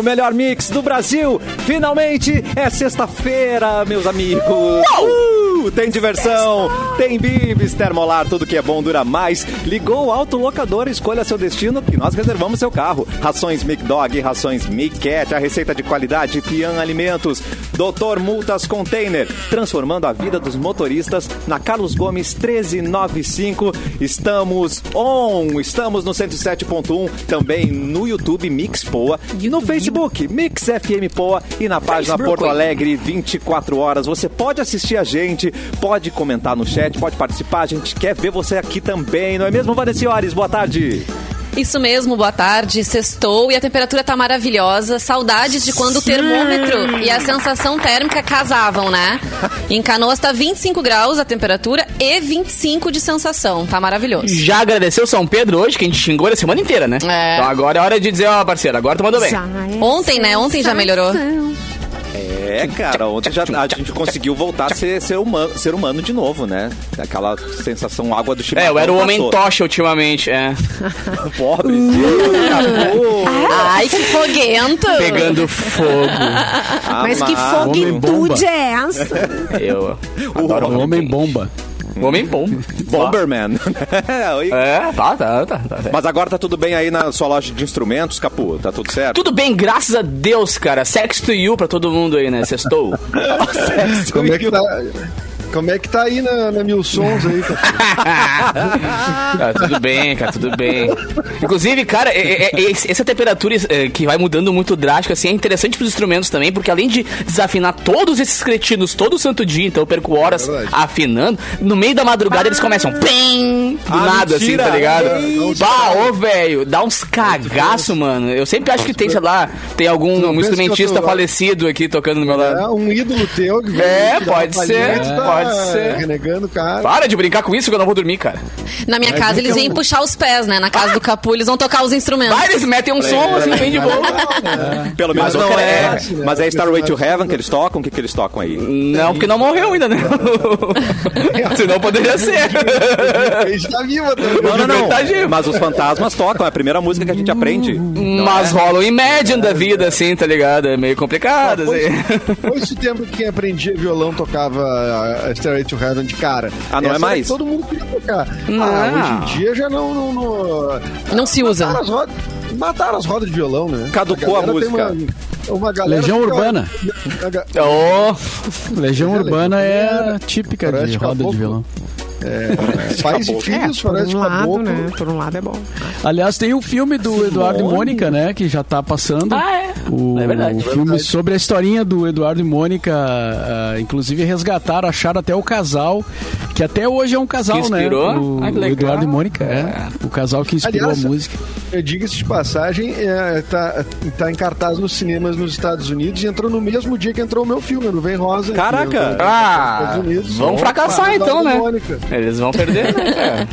o melhor mix do Brasil. Finalmente é sexta-feira, meus amigos. Tem diversão, tem bibis, termolar, tudo que é bom dura mais. Ligou o autolocador, escolha seu destino e nós reservamos seu carro. Rações Mic Dog, rações Mic Cat, a receita de qualidade Pian Alimentos. Doutor Multas Container, transformando a vida dos motoristas na Carlos Gomes 1395. Estamos on, estamos no 107.1, também no YouTube Mix Poa, no Facebook Mix FM Poa e na página Porto Alegre 24 horas. Você pode assistir a gente, pode comentar no chat, pode participar. A gente quer ver você aqui também, não é mesmo, Vanessiores? Boa tarde. Isso mesmo, boa tarde. Sextou e a temperatura tá maravilhosa. Saudades de quando o termômetro e a sensação térmica casavam, né? Em Canoas tá 25 graus a temperatura e 25 de sensação. Tá maravilhoso. Já agradeceu São Pedro hoje, que a gente xingou a semana inteira, né? É. Então agora é hora de dizer, ó, parceiro, agora tu mandou bem. Ontem, né? Ontem já melhorou. É, cara, ontem já a gente conseguiu voltar a ser, ser, humano, ser humano de novo, né? Aquela sensação água do chimarrão É, eu era o homem passou. tocha ultimamente, é. Pobre. acabou. Ai, que foguento! Pegando fogo. Mas que Amado. foguitude é essa? Eu O homem bomba. Homem bom. Bomberman. Oi. É, tá, tá, tá. tá. Mas agora tá tudo bem aí na sua loja de instrumentos, Capu? Tá tudo certo? Tudo bem, graças a Deus, cara. Sex to you pra todo mundo aí, né? Sextou. Como é que tá, como é que tá aí na, na Mil Sons aí, cara? Tá tudo bem, cara, tudo bem. Inclusive, cara, é- é- é- essa temperatura é, que vai mudando muito drástica, assim, é interessante pros instrumentos também, porque além de desafinar todos esses cretinos todo santo dia, então eu perco horas É afinando, no meio da madrugada eles começam do Ah, nada, mentira. assim, tá ligado? Bah, ô, velho, dá uns cagaço, mano. Eu sempre acho que tem, sei lá, tem algum um instrumentista falecido aqui tocando no meu lado. É um ídolo teu que É, pode ser, tá pode ser. Renegando o cara. Para de brincar com isso que eu não vou dormir, cara. Na minha casa eles iam puxar os pés, né? Na casa do Capu eles vão tocar os instrumentos. Vai, eles metem um som assim, bem de boa. Pelo menos Mas não é. é- Mas é Starway to Heaven que eles tocam? O que, que eles tocam aí? Não, porque não morreu ainda, né? Senão poderia ser. A gente tá vivo também. Não, não, não. Mas os fantasmas tocam, é a primeira música que a gente aprende. Mas rola o Imagine da vida, assim, tá ligado? É meio complicado, assim. Foi esse tempo que quem aprendia violão tocava Stairway to Heaven de cara. Ah, não é Essa era mais? Todo mundo queria tocar. Não. Ah, hoje em dia já não... Não, não, Não se usa. Mataram as, rodas, mataram as rodas de violão, né? Caducou a tem música. Uma, uma galera Legião fica- Urbana. a Oh, Legião Urbana é típica de roda de caboclo. Violão. Pais e É, filhos, por parece um lado, né? Por um lado é bom. Aliás, tem o filme do Eduardo e Mônica, né? Que já tá passando. Ah, é. O, É verdade. o filme sobre a historinha do Eduardo e Mônica. ah, inclusive resgataram, acharam até o casal, que até hoje é um casal, Que inspirou? né? O, Ah, que o. Eduardo e Mônica, é. O casal que inspirou Aliás, a música. Eu digo-se de passagem, é, tá, tá em cartaz nos cinemas nos Estados Unidos e entrou no mesmo dia que entrou o meu filme, no Vem Rosa. Caraca! eu- Ah, Opa, fracassar então, né? Mônica. Eles vão perder, né, cara?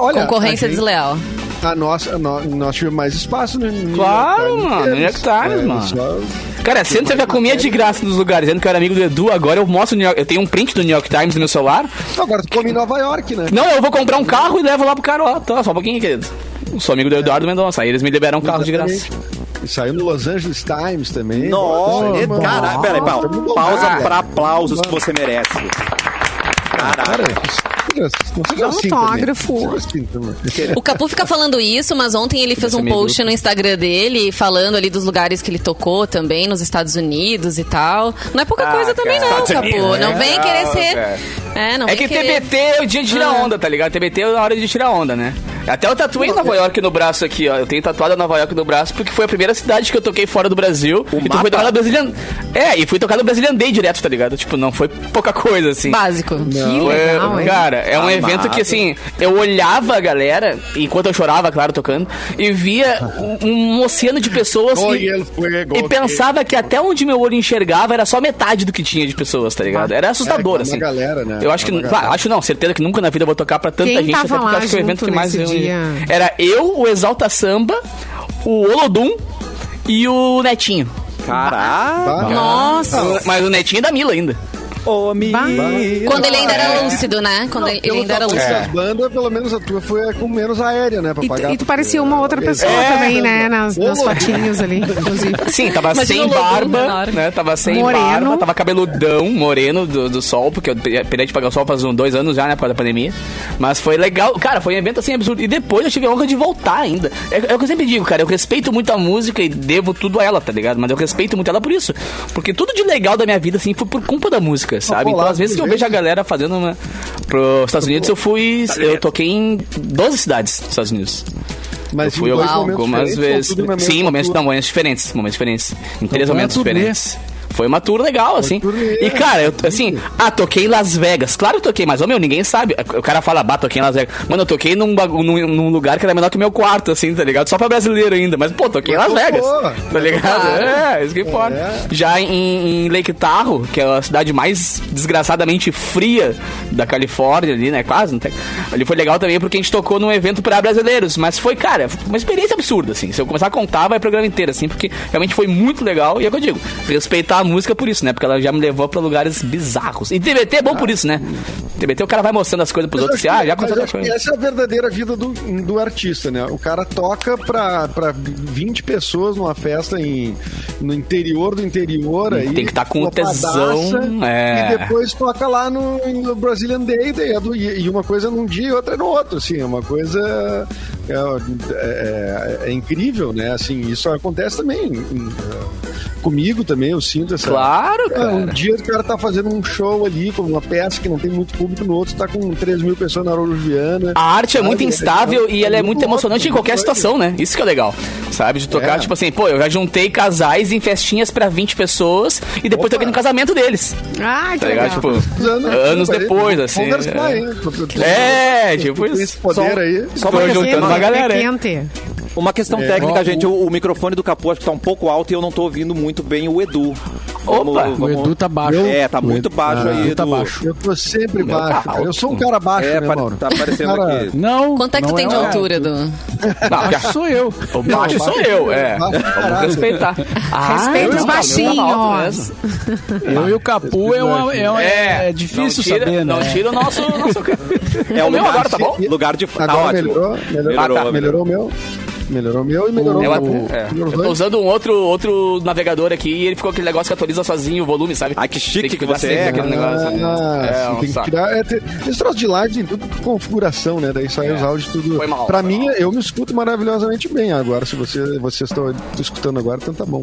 Olha, Concorrência gente- desleal. A nossa, no- nós tivemos mais espaço no no Claro, New York Times mano, York Times, eles. mano. só- Cara, sempre teve a comida de graça nos lugares, dizendo que eu era amigo do Edu, agora eu mostro o New York, eu tenho um print do New York Times no meu celular. Agora tu come em Nova York, né? Não, eu vou comprar um carro e levo lá pro cara, ó, tá, só um pouquinho, querido. Sou amigo do Eduardo Mendonça, aí eles me liberam um carro de graça. Exatamente. E saiu no Los Angeles Times também. Nossa, caralho, peraí, pausa cara. pra aplausos que você merece. Cara, Caralho. não seja- um assim autógrafo. também. Assim também. O Capu fica falando isso, mas ontem ele fez Esse um post no Instagram dele falando ali dos lugares que ele tocou também nos Estados Unidos e tal. Não é pouca Ah, coisa também cara. não, Estados Capu. Unidos, Não vem querer Não, ser... cara. É, não É que querer... TBT é o dia de tirar onda, tá ligado? TBT é a hora de tirar onda, né? Até eu tatuei Nova York no braço aqui, ó. Eu tenho tatuado Nova York no braço porque foi a primeira cidade que eu toquei fora do Brasil. e tu mapa? foi tocar no Brazilian. É, e fui tocar no Brazilian Day direto, tá ligado? Tipo, não foi pouca coisa, assim. Básico. Que Foi- legal, cara, é um Amado. evento que assim, eu olhava a galera, enquanto eu chorava, claro, tocando, e via um, um oceano de pessoas e, e pensava que até onde meu olho enxergava era só metade do que tinha de pessoas, tá ligado? Era assustador, É, é assim. galera, né? Eu acho É que, claro, acho não, certeza que nunca na vida eu vou tocar pra tanta Quem gente, tava até porque acho que é o evento que mais eu- dia? Era eu, o Exalta Samba, o Olodum e o Netinho. Tá? Nossa. Mas o Netinho é da Mila ainda. Mira. Quando ele ainda era É. lúcido, né? Quando ele ainda era lúcido. das bandas, pelo menos a tua foi com menos aérea, né? Pra E, pagar. e tu parecia uma outra pessoa É. também, né? Nas, nas fotinhos ali, inclusive. Sim, tava Imagina sem barba, menor. né? Tava sem Moreno. barba, tava cabeludão, moreno do, do sol, porque eu pe- parei de pagar o sol faz uns dois anos já, né? Por causa da pandemia. Mas foi legal. Cara, foi um evento assim absurdo. E depois eu tive a honra de voltar ainda. É, é o que eu sempre digo, cara. Eu respeito muito a música e devo tudo a ela, tá ligado? Mas eu respeito muito ela por isso. Porque tudo de legal da minha vida, assim, foi por culpa da música, sabe? Então, às vezes que eu vejo a galera fazendo uma. Pros Estados Unidos, eu fui. Eu toquei em 12 cidades dos Estados Unidos. Mas eu fui em dois algumas algumas vezes. Sim, momentos, não, momentos diferentes. Momentos diferentes. Em três a momentos diferentes. Foi uma tour legal, assim. turnê, E, cara, eu, assim, ah, toquei em Las Vegas. Claro que toquei, mas, ô, meu, ninguém sabe. O cara fala, bah, toquei em Las Vegas. Mano, eu toquei num, num, num lugar que era menor que o meu quarto, assim, tá ligado? Só pra brasileiro ainda. Mas, pô, toquei em Las Vegas. Tá ligado? tocou. É, isso que importa. É. Já em, em Lake Tahoe, que é a cidade mais desgraçadamente fria da Califórnia ali, né? Quase, não tem. Ali foi legal também porque a gente tocou num evento pra brasileiros. Mas foi, cara, uma experiência absurda, assim. Se eu começar a contar, vai o programa inteiro, assim, porque realmente foi muito legal. E é o que eu digo, respeitar a música por isso, né? Porque ela já me levou pra lugares bizarros. E TBT é bom por isso, né? TBT o cara vai mostrando as coisas pros Mas outros, eu assim, acho ah, já que- aconteceu eu outra que coisa. Essa é a verdadeira vida do, do artista, né? O cara toca pra, pra 20 pessoas numa festa em, no interior do interior. Tem aí, que tá com tesão, é. E depois toca lá no, no Brazilian Day. é e, e uma coisa num dia e outra no outro, assim. É uma coisa... É, é- é incrível, né? Assim, isso acontece também comigo também, eu sinto essa... Claro, É, um cara. dia o cara tá fazendo um show ali, com uma peça que não tem muito público, no outro tá com 3 mil pessoas na Araújo-Viana. A arte é muito Sabe? instável e ela é muito muito emocionante em qualquer situação, né? Isso que é legal. Sabe? De tocar, É. tipo assim, pô, eu já juntei casais em festinhas pra 20 pessoas e depois Opa. toquei no casamento deles. Ai, que Tá legal. Tipo, Anos, anos parei, depois, assim. É. É, tipo isso. poder aí. Só uma juntando uma galera. É hein? quente. uma questão É. técnica, gente. O, o microfone do Capu acho que tá um pouco alto e eu não tô ouvindo muito bem o Edu. Opa! O Edu tá baixo. É, tá O muito Edu- baixo o aí, Edu tá Edu. baixo. Eu tô sempre meu baixo, tá. Eu sou um cara baixo, É, né, Mauro? tá aparecendo Cara, aqui. Não. Quanto é que tu não tem de o- altura, Edu? Baixo sou eu. O baixo sou eu, é. Baixo Vamos respeitar. Ah, Respeita os não, tá, baixinhos. mesmo. Eu e o Capu é, uma, é, uma- é difícil não tira, saber, Não né? tira o nosso... nosso... É o meu lugar, agora, tá bom? Lugar de... Tá ótimo. melhorou, melhorou, Ah, tá. melhorou o meu. Melhorou o meu e melhorou Eu, o meu. é, eu tô usando um outro, outro navegador aqui e ele ficou aquele negócio que atualiza sozinho o volume, sabe? Ai, que chique Tem que cuidar você é, daquele cara. negócio. Ah, É, sim, um tem que tirar. É, tem, esse troço de live tem tudo com configuração, né? Daí sai É. os áudios tudo. Foi mal, pra foi mim, mal. eu me escuto maravilhosamente bem agora. Se você, vocês estão escutando agora, então tá bom.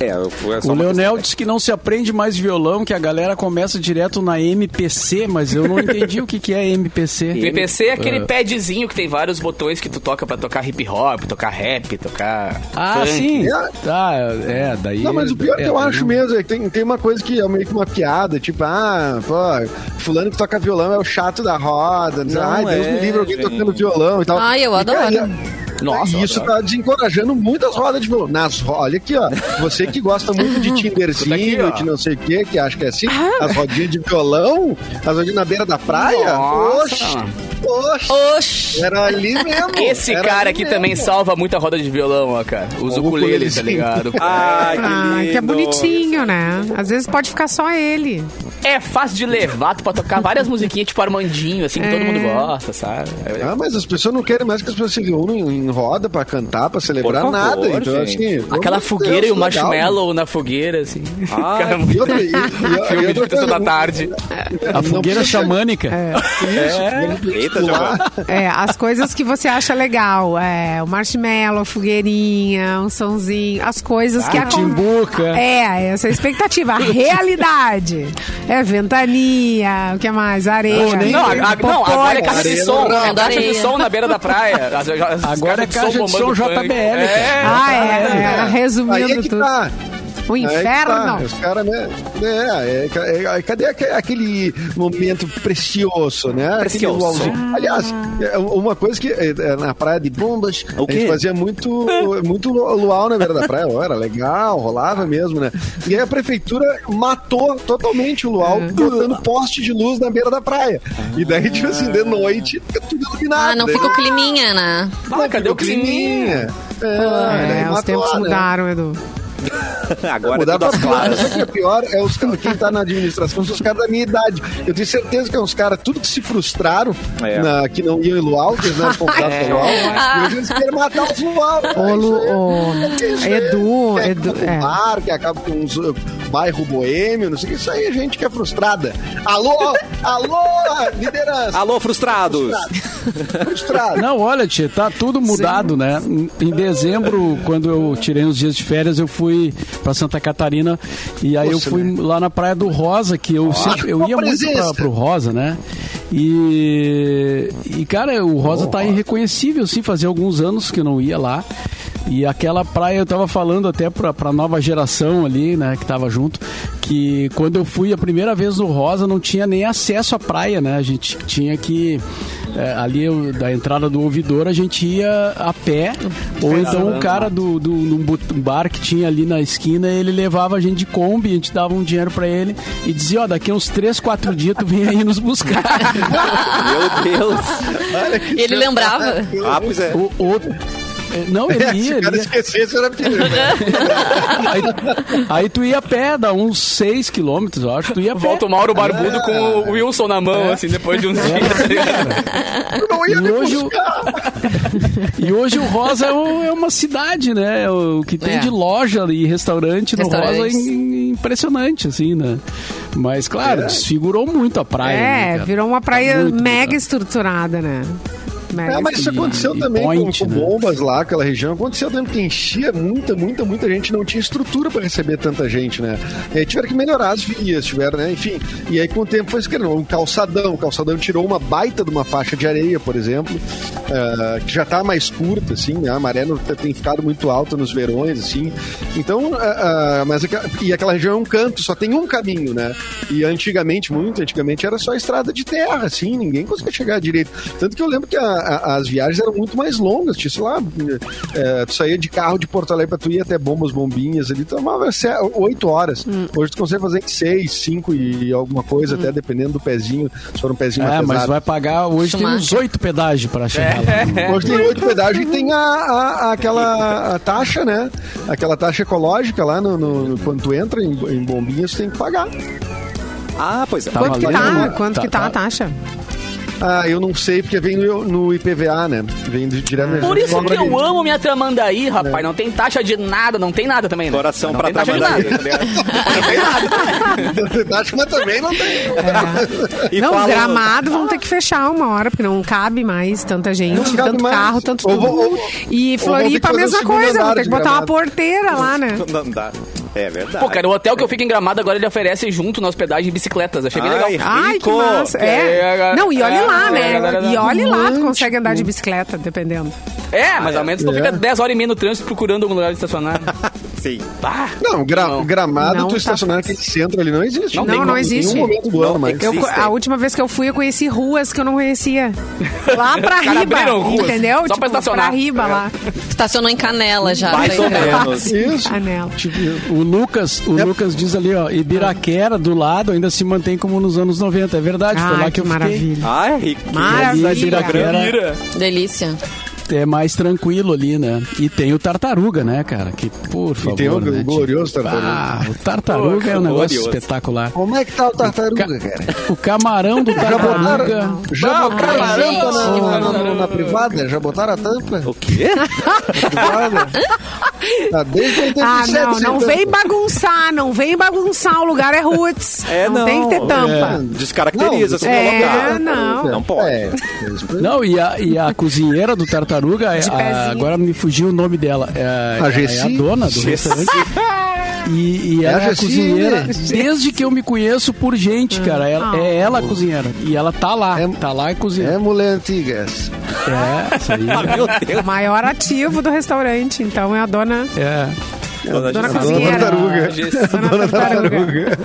É, é só O Leonel disse que não se aprende mais violão, que a galera começa direto na MPC, mas eu não entendi o que, que é MPC. PPC é aquele Ah. padzinho que tem vários botões que tu toca pra tocar hip hop, tocar rap, tocar. Ah, funk. sim. É. Tá, é, daí. Não, mas o pior é, que eu daí acho não- mesmo é que tem, tem uma coisa que é meio que uma piada, tipo, ah, pô, fulano que toca violão é o chato da roda. Não Ai, Deus é, me livre alguém tocando violão e tal. Ai, eu E, adoro. cara, Nossa, e isso tá desencorajando muitas rodas de violão. Nas Olha aqui, ó. Você que gosta muito de Tinderzinho, Tá de não sei o que, que acha que é assim, as rodinhas de violão, as rodinhas na beira da praia. Oxe, oxe. Oxi! Era ali mesmo. Esse era cara aqui mesmo. também salva muita roda de violão, ó, cara. Os O ukulele, tá ligado? Ai, que Ah, lindo. que é bonitinho, né? Às vezes pode ficar só ele. É fácil de levar, tu pode tocar várias musiquinhas, tipo Armandinho, assim, que todo É. mundo gosta, sabe? É- Ah, mas as pessoas não querem mais que as pessoas se reúnam em roda pra cantar, pra celebrar favor, nada. Então, gente. assim. Aquela fogueira Deus, e o legal. marshmallow na fogueira, assim. Ai, Cara, E outra, e, e, filme e de outra da tarde. A não fogueira xamânica. Isso, Eita, pular. É, as coisas que você acha legal. É, o marshmallow, a fogueirinha, um sonzinho. As coisas que Ah, acon- timbuca. É, essa é a expectativa. A realidade. É ventania, o que mais? Areia. Nem- Não, a- a- não, agora é caixa de Areia som. no É caixa de Areia. som na beira da praia. As- as- as Agora é caixa de som bombando funk. JBL, É. Ah, é, é, Aí resumindo é que tudo. tá. O Aí que tá. inferno. Os caras, né? É, é, é, cadê aque- aquele momento precioso, né? Precioso. luauzinho. Aliás, é uma coisa que é, é, na praia de Bombas, O a gente fazia muito, muito lu- luau na beira da praia. Era legal, rolava mesmo, né? E aí a prefeitura matou totalmente o luau, botando poste de luz na beira da praia. E daí, tipo assim, de noite, fica tudo iluminado. Ah, não Daí- fica o climinha, né? Ah, cadê o climinha? É, É, daí os matou, tempos né? mudaram, Edu. Agora é Mudar tudo pra claras. O que é pior? É os, quem tá na administração são os caras da minha idade. Eu tenho certeza que é uns caras, tudo que se frustraram, É. na- que não iam em Luau, que eles não eram contratos É. Luau, hoje eles querem matar os Luau. Ô, Lu- ô, Isso aí, Edu, Edu, é. bar, que acaba com uh, bairro boêmio, não sei o que. Isso aí é gente que é frustrada. Alô, alô, liderança. Alô, frustrados! Frustrado. Não, olha, tia, tá tudo mudado, né? Em dezembro, quando eu tirei uns dias de férias, eu fui pra Santa Catarina e aí eu fui né? lá na Praia do Rosa, que eu sempre, eu ia muito presença. pra, pro Rosa, né? E, e cara, o Rosa tá irreconhecível, assim, fazia alguns anos que eu não ia lá. E aquela praia eu tava falando até pra, pra nova geração ali, né, que tava junto, que quando eu fui a primeira vez no Rosa não tinha nem acesso à praia, né? A gente tinha que é, ali da entrada do ouvidor a gente ia a pé, ou então o cara do, do num bu- bar que tinha ali na esquina, ele levava a gente de Kombi, a gente dava um dinheiro pra ele e dizia, ó, daqui uns 3, 4 dias tu vem aí nos buscar. Meu Deus! E ele lembrava. Ah, pois é. o, o- é, não, ele É, ia, se o ele cara ia. esquecesse, era pior. Aí, aí tu ia a pé, dá uns 6 quilômetros, eu acho, tu ia a pé. Volta o Mauro Barbudo com o Wilson na mão, assim, depois de uns dias. tá ligado? Não ia E me hoje, o, buscar. e hoje o Rosa é, é uma cidade, né? O que tem É. de loja e restaurante no Rosa é impressionante, assim, né? Mas, claro, desfigurou muito a praia. né, É, cara? virou uma praia Muito mega estruturada, né? Mega É, mas isso E- aconteceu e também point, com, com né? bombas lá, aquela região. Aconteceu também porque enchia muita, muita, muita gente. Não tinha estrutura para receber tanta gente, né? E aí tiveram que melhorar as vias, tiveram, né? Enfim. E aí com o tempo foi se criando um calçadão. O calçadão tirou uma baita de uma faixa de areia, por exemplo, eh, que já tá mais curta, assim, né? A maré não tem ficado muito alta nos verões, assim. Então, ah, ah, mas e aquela região é um canto, só tem um caminho, né? E antigamente, muito antigamente, era só estrada de terra, assim, ninguém conseguia chegar direito. Tanto que eu lembro que a- a- as viagens eram muito mais longas, tinha, sei lá, eh, tu saía de carro de Porto Alegre pra tu ir até Bombas, Bombinhas ali, tomava oito horas. Hoje tu consegue fazer em seis, cinco e alguma coisa, até dependendo do pezinho, se for um pezinho É, mais mas vai pagar. Hoje tem uns oito pedágios para chegar É. lá. Hoje tem oito pedágios e tem a, a- aquela a taxa, né? Aquela taxa ecológica lá no, no- no- quando tu entra em, em bombinhas, tu tem que pagar. Ah, pois é. Tá Quanto que tá? né? Quanto Tá, que tá, tá. a taxa? Ah, eu não sei, porque vem no, no IPVA, né? Vem do- direto Por isso que eu ali. amo minha Tramandaí, rapaz. Não tem taxa de nada, não tem nada também, né? Coração não pra tem taxa de Tramandaí. nada, tá? Não tem taxa, mas também não tem. E não, fala- gramado vão ter que fechar uma hora, porque não cabe mais tanta gente, Não tanto mais. carro, tanto tudo. ou- e Floripa a mesma coisa, vão ter de que botar uma porteira lá, né? Não dá. É verdade. Pô, cara, o hotel que eu fico em Gramado agora ele oferece junto na hospedagem de bicicletas. Achei bem legal. Ai, que Rico. massa. Que aí É. a galera- Não, e olhe é, lá, né? E olhe lá, tu consegue andar de bicicleta, dependendo. É, mas ao menos tu É. fica 10 horas e meia no trânsito procurando algum lugar de estacionar. Sim. Ah, Não, gra- Não. gramado, Não tu tá estacionar naquele centro ali não existe. Não não nenhum- existe. Nenhum momento do Não ano, mas... Eu, a última vez que eu fui, eu conheci ruas que eu não conhecia. Lá pra riba, entendeu? só pra tipo, estacionar. pra riba lá. Estacionou em Canela já. Mais pra ou menos. Isso. Anela. O Lucas, o É. Lucas diz ali, ó, Ibiraquera do lado ainda se mantém como nos anos 90. É verdade, foi Ai, lá que, que eu fiquei. maravilha. Ah, é rico. Maravilha. Ibiraquera Mira. Delícia. É mais tranquilo ali, né? E tem o Tartaruga, né, cara? Que, por favor, E tem o, né, o glorioso tartaruga. Ah, o Tartaruga é um negócio glorioso. espetacular. Como é que tá o tartaruga, cara? O camarão do Já botaram, Tartaruga... já botaram a tampa na, na- na- na privada? Já botaram a tampa? O quê? privada? Tá desde 87. Ah, não, não vem bagunçar, não vem bagunçar, o lugar é roots. É, não. tem que ter tampa. Descaracteriza se É, colocar. não. Não pode. É, Não, e a, e a cozinheira do Tartaruga, é- De a- agora me fugiu o nome dela. É, A é Gessi? a dona do restaurante. E, e É a ela é a Gessi, cozinheira né? desde que eu me conheço por gente, cara. Ela, é ela a cozinheira. E ela tá lá, É- tá lá e cozinha. é mulher antiga. É, isso aí. Ah, meu Deus. O maior ativo do restaurante, então é a dona, É. Dona dona cozinheira. tartaruga. Dona tartaruga.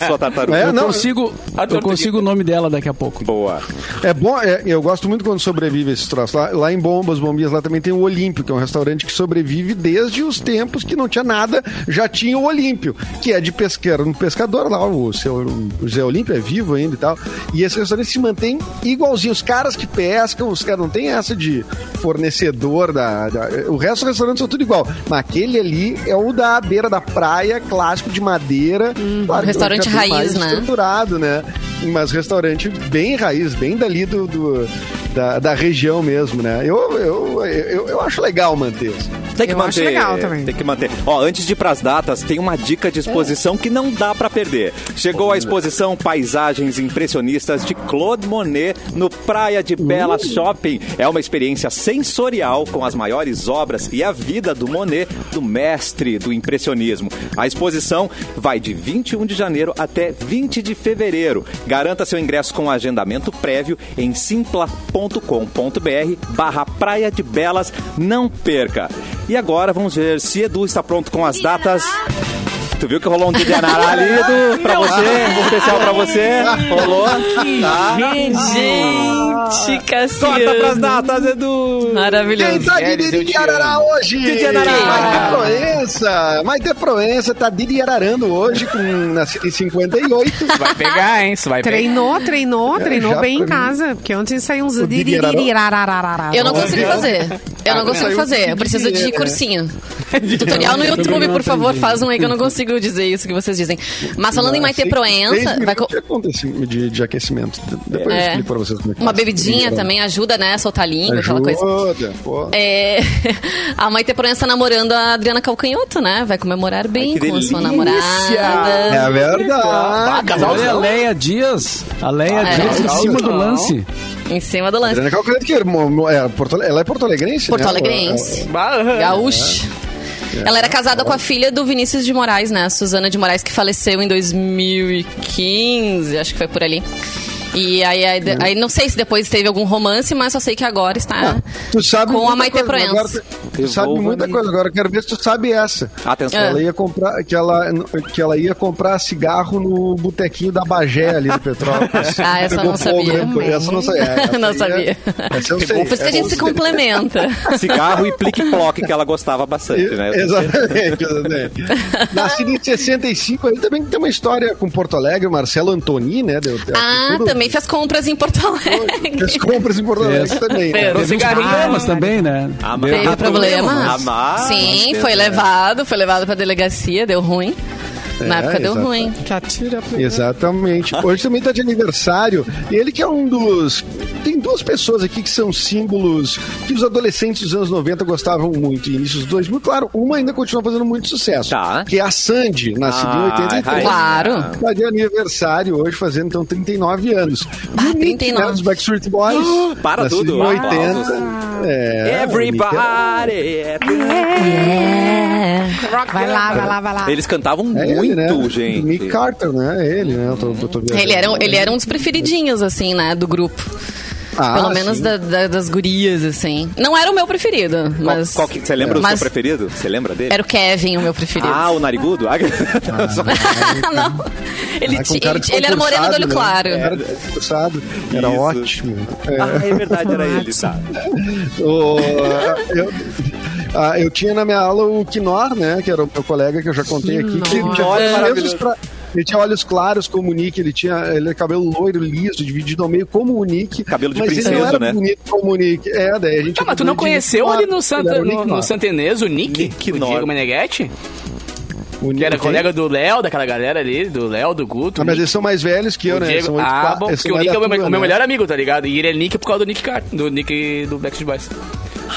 A sua tartaruga. É, Eu não, consigo, A eu consigo o nome dela daqui a pouco. Boa. É bom, é, eu gosto muito quando sobrevive esses troços. Lá, lá em Bombas, Bombinhas, lá também tem o Olímpio, que é um restaurante que sobrevive desde os tempos que não tinha nada, já tinha o Olímpio, que é de pesqueiro, um pescador lá, o, seu, o Zé Olímpio é vivo ainda e tal. E esse restaurante se mantém igualzinho. Os caras que pescam, os caras não tem essa de fornecedor da. da- o resto dos restaurantes são tudo igual. Mas aquele ali é o da beira da praia, clássico de madeira. Claro restaurante hoje é bem raiz, mais né? estruturado, né? Mas restaurante bem raiz, bem dali do, do- da, da região mesmo, né? Eu, eu, eu, eu acho legal manter isso. Tem que Eu manter. acho legal também. Tem que manter. Ó, antes de ir pras datas, tem uma dica de exposição que não dá pra perder. Chegou a exposição Paisagens Impressionistas de Claude Monet no Praia de Bela Shopping. É uma experiência sensorial com as maiores obras e a vida do Monet, do mestre do impressionismo. A exposição vai de 21 de janeiro até 20 de fevereiro. Garanta seu ingresso com agendamento prévio em simpla.com.br barra Praia de Belas. Não perca! E agora vamos ver se Edu está pronto com as datas. Tu viu que rolou um Didi Anará ali, Edu? Pra você, um especial pra você. Rolou. Tá? Gente, Corta pras Cassiano. datas, Edu. Quem Maravilhoso. tá de eu Didi Arará hoje? Didi Arará. Maite Proença. Maite Proença tá Didi Ararando hoje com na 58. Vai pegar, hein? Isso vai pegar. Treinou, treinou, É, treinou bem em casa. Porque ontem saiu uns... O dirirararararará. Eu não consigo fazer. Eu não Ah, consigo fazer. Eu preciso de de- cursinho. Tutorial no YouTube, por favor, faz um aí que eu não consigo dizer isso que vocês dizem. Mas falando em Maite Proença, vai co- de de, de aquecimento. Depois eu É. explico pra vocês como é que uma faz. bebidinha Ajuda, também ajuda, né? a Soltar a língua, aquela coisa. pô. É, a Maite Proença namorando a Adriana Calcanhoto, né? Vai comemorar bem Ai, com a sua namorada. É verdade. Ah, casal Olha a Leia Dias. A Leia É. Dias em cima do lance. Em cima do lance. Adriana Calcanhoto, que é, é, Porto, ela é porto-alegrense, Porto né? Alegrense. Gaúcha. Ela era casada com a filha do Vinícius de Moraes, né? A Suzana de Moraes, que faleceu em 2015, acho que foi por ali. E aí, aí, aí não sei se depois teve algum romance, mas só sei que agora está Tu sabe com a Maite Proença. tu- Tu sabe muita coisa agora. eu Quero ver se tu sabe essa. Atenção. É. Ela ia comprar, que ela, que ela ia comprar cigarro no botequinho da Bagé ali do Petrópolis. Ah, essa eu não sabia. né? Essa não sabia. É, essa Não aí é- sabia. Essa eu sei. Por isso que a gente se complementa. Cigarro e plique-ploque, que ela gostava bastante, né? Exatamente, exatamente. Nascido em 65, ele também tem uma história com Porto Alegre, o Marcelo Antoni, né? Deu, Ah, tudo- também fez compras em Porto Alegre. Fez compras em Porto Alegre Fez. também. né? Fez. Teve problemas também, né? Teve Ah, problema. Ah, mas- Sim, foi teve, levado, foi levado pra delegacia, deu ruim. Na É, época deu ruim. Que atira Exatamente. Hoje também está de aniversário. Ele que é um dos. Tem duas pessoas aqui que são símbolos que os adolescentes dos anos 90 gostavam muito. E inícios dos 2000, claro, uma ainda continua fazendo muito sucesso. Tá. Que é a Sandy, nascida Ah, em 83. Claro. Está de aniversário hoje, fazendo então 39 anos. Ah, E o Nick, 39. Né, dos Backstreet Boys. Para nascido tudo. Em 80. É, o Nick é- Vai lá, vai lá, vai lá. Eles cantavam É ele, né? gente. Nick Carter, né? Ele, né? Eu tô, eu tô. Ele era, um- ele era um dos preferidinhos, assim, né, do grupo. Ah, Pelo menos da- da- das gurias, assim. Não era o meu preferido, Qual, mas... qual que, você lembra do Mas- seu preferido? Você lembra dele? Era o Kevin, o meu preferido. Ah, o narigudo? Ah, não. Ele, Ah, ele, ele era moreno do olho desconcursado, claro. Né? Era desconcursado. Era Isso. ótimo. É. Ah, é verdade, era ele, tá. O- eu, ah, eu tinha na minha aula o Quinor, né? Que era o meu colega que eu já contei aqui. Que ele tinha olhos pra- Ele tinha olhos claros como o Nick, ele tinha ele era cabelo loiro, liso, dividido ao meio como o Nick. Cabelo de mas ele princesa, não era né? bonito como o Nick. É, daí a gente. Tá, mas tu não conheceu Nick ali no, Santa, Ele no, Nick no. Santenês o Nick? Nick o Nor. Diego Meneghetti? O Que era Nick- colega do Léo, daquela galera ali, do Léo, do Guto. Ah, mas eles são mais velhos que eu, o né? Diego. São Ah, bom, porque o Nick é o meu, turma, melhor né? amigo, tá ligado? E ele é Nick por causa do Nick Car, do Nick do Backstreet Boys.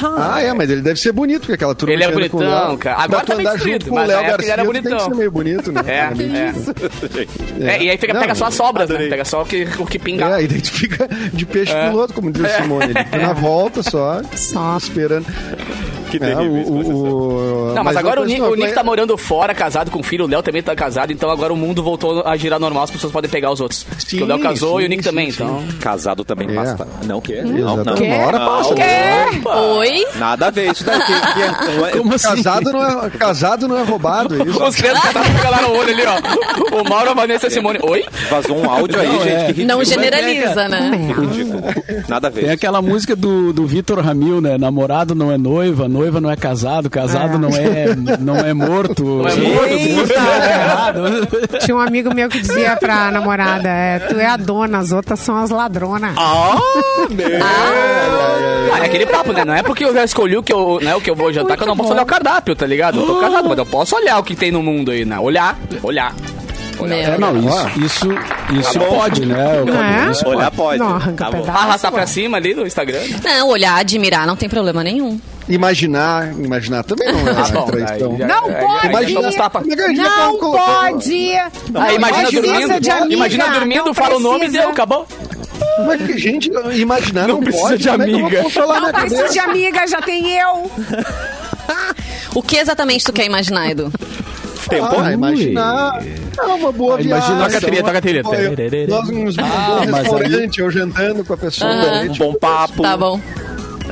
Ah, é, mas ele deve ser bonito, porque aquela turma Ele é bonitão, Léo- cara. Pra Agora tu tá meio andar destruído, junto com o mas Léo época ele era Garcia, tu tem que bonitão. ser meio bonito, né? É, é. é. E aí fica, Não, pega só as sobras, né? adorei. Pega só o que, o que pinga. É, e daí tu fica de peixe É. piloto, como diz o Simone. Ele fica na volta só, Só. esperando. Que É, terrível isso, o, o- Não, mas, agora o que o Nick tá morando fora, casado com filho, o Léo também tá casado, então agora o mundo voltou a girar normal, as pessoas podem pegar os outros. Porque o Léo casou sim, e o Nick sim, também, sim. então. Casado também É. passa. Não, o quê? Não, não. Exatamente. Uma hora Não, passa. opa. Oi? Nada a ver isso daqui. que é- Como assim? Casado não, é, casado não é roubado, é isso? Os três casados com lá no olho ali, ó. O Mauro, a Vanessa e a Simone. Oi? Vazou um áudio aí, Não, gente. é. Que ridículo. Não generaliza, né? Que ridículo. Nada a ver. Tem aquela música do, do Vitor Ramil, né? Namorado não é noiva, noiva não é casado, casado não é não é morto. Não é morto, tá. Tinha um amigo meu que dizia pra namorada, é, tu é a dona, as outras são as ladronas. Ah, meu. Ah, é aquele papo, né? Não é porque eu já escolhi o que eu, né, o que eu vou jantar que eu não posso olhar o cardápio, tá ligado? Eu tô casado, mas eu posso olhar o que tem no mundo aí, né? Olhar, olhar. Meu. É, não, isso isso, isso bom. pode, né? É? isso Olhar pode. Não, arranca Tá pedaço. Arrastar pra cima ali no Instagram. Não, olhar, admirar, não tem problema nenhum. Imaginar, imaginar também não é Ah, bom, traição. aí já- Não já- pode! Imagina- é Não pode! Ah, imagina precisa dormindo, de amiga, imagina dormindo, não fala o nome e deu, acabou. Como é que, gente, imaginar não, precisa pode? de é amiga. Não precisa cabeça? de amiga, já tem eu. O que exatamente tu quer imaginar, Edu? Tempo? Ah, imaginar é uma boa Ah, viagem. imagina- Toca a trilha, toca a trilha. Nós nos Ah, um mas restaurante, eu jantando com a pessoa. Aham. Um bom papo. Tá bom.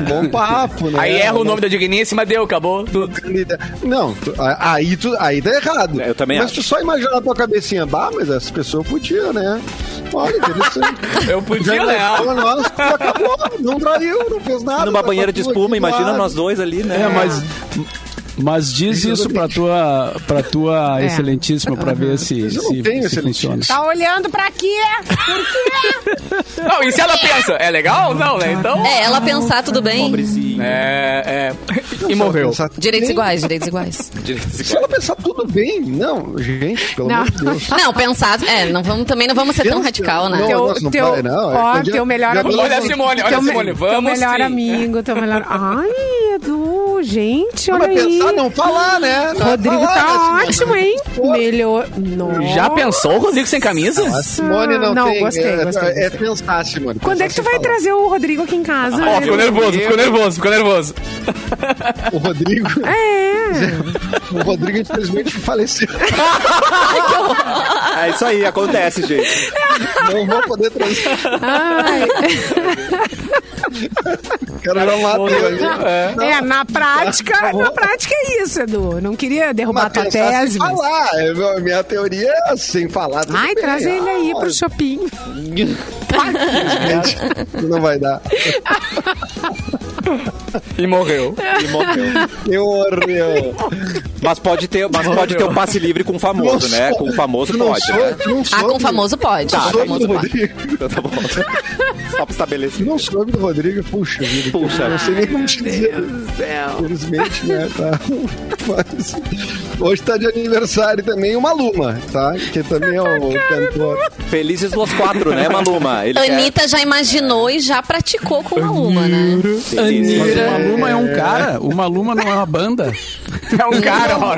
Bom papo, né? Aí erra o nome da digníssima, deu, acabou. Tu- Não, tu- a- aí, tu, aí tá errado. Eu também mas acho. tu só imaginar na tua cabecinha, bah, mas essa pessoa podia, né? Olha, interessante. Eu podia, Já né? acabou, não traiu, não fez nada. Numa tá banheira de a espuma, imagina lado. nós dois ali, né? É, mas mas diz isso pra tua pra tua É. excelentíssima pra ver se não se, tenho se funciona. Tá olhando pra quê? Não, e se ela pensa, é legal? Não, né? Então. É, ela pensar, tudo bem. Pobrezinho. É, é. E morreu. Pensar- Direitos Bem, iguais, direitos iguais. Se ela pensar tudo bem, não, gente, pelo Não. amor de Deus. Não, pensar. É, não vamos, também não vamos ser tão radical, né? Não, Teu, nossa, não teu, vai, não, é ó, teu melhor amigo. Olha a Simone, olha teu a Simone, Teu vamos melhor sim. amigo, teu melhor... Ai, Edu, gente, Não olha aí. Pensar, não falar, né? Não Rodrigo falar, tá né, ótimo, hein? Melhor... Nossa. Já pensou o Rodrigo sem camisa? A Simone não, Não, tem. gostei, é, gostei, é pensar, Simone. Quando é que tu vai trazer o Rodrigo aqui em casa? Ó, ficou nervoso, ficou nervoso, ficou nervoso. O Rodrigo. É. O Rodrigo, infelizmente, faleceu. É isso aí, acontece, gente. Não vou poder trazer. Ai. O cara já matou ali. É, na prática, na prática é isso, Edu. Não queria derrubar Mas tua tese, sem mas... falar. É, Minha teoria é sem falar. tudo Ai, bem. traz ele aí Ah, pro shopping. Infelizmente, não vai dar. E morreu. E morreu. Mas pode ter, mas pode ter um passe livre com o famoso, né? Com o famoso pode, sou- né? Ah, com o famoso pode. Tá, com o famoso do pode. Então tá bom. Só pra estabelecer. Não soube do Rodrigo? Puxa vida. Puxa. Não sei nem como te dizer. Infelizmente, né? Tá. Mas, hoje tá de aniversário também o Maluma, tá? Que também é o cantor. Felizes os quatro, né, Maluma? Ele Anitta já imaginou e já praticou com uma, né? é feliz. Mas o Maluma é um cara, o Maluma não é uma banda. É um cara, ó.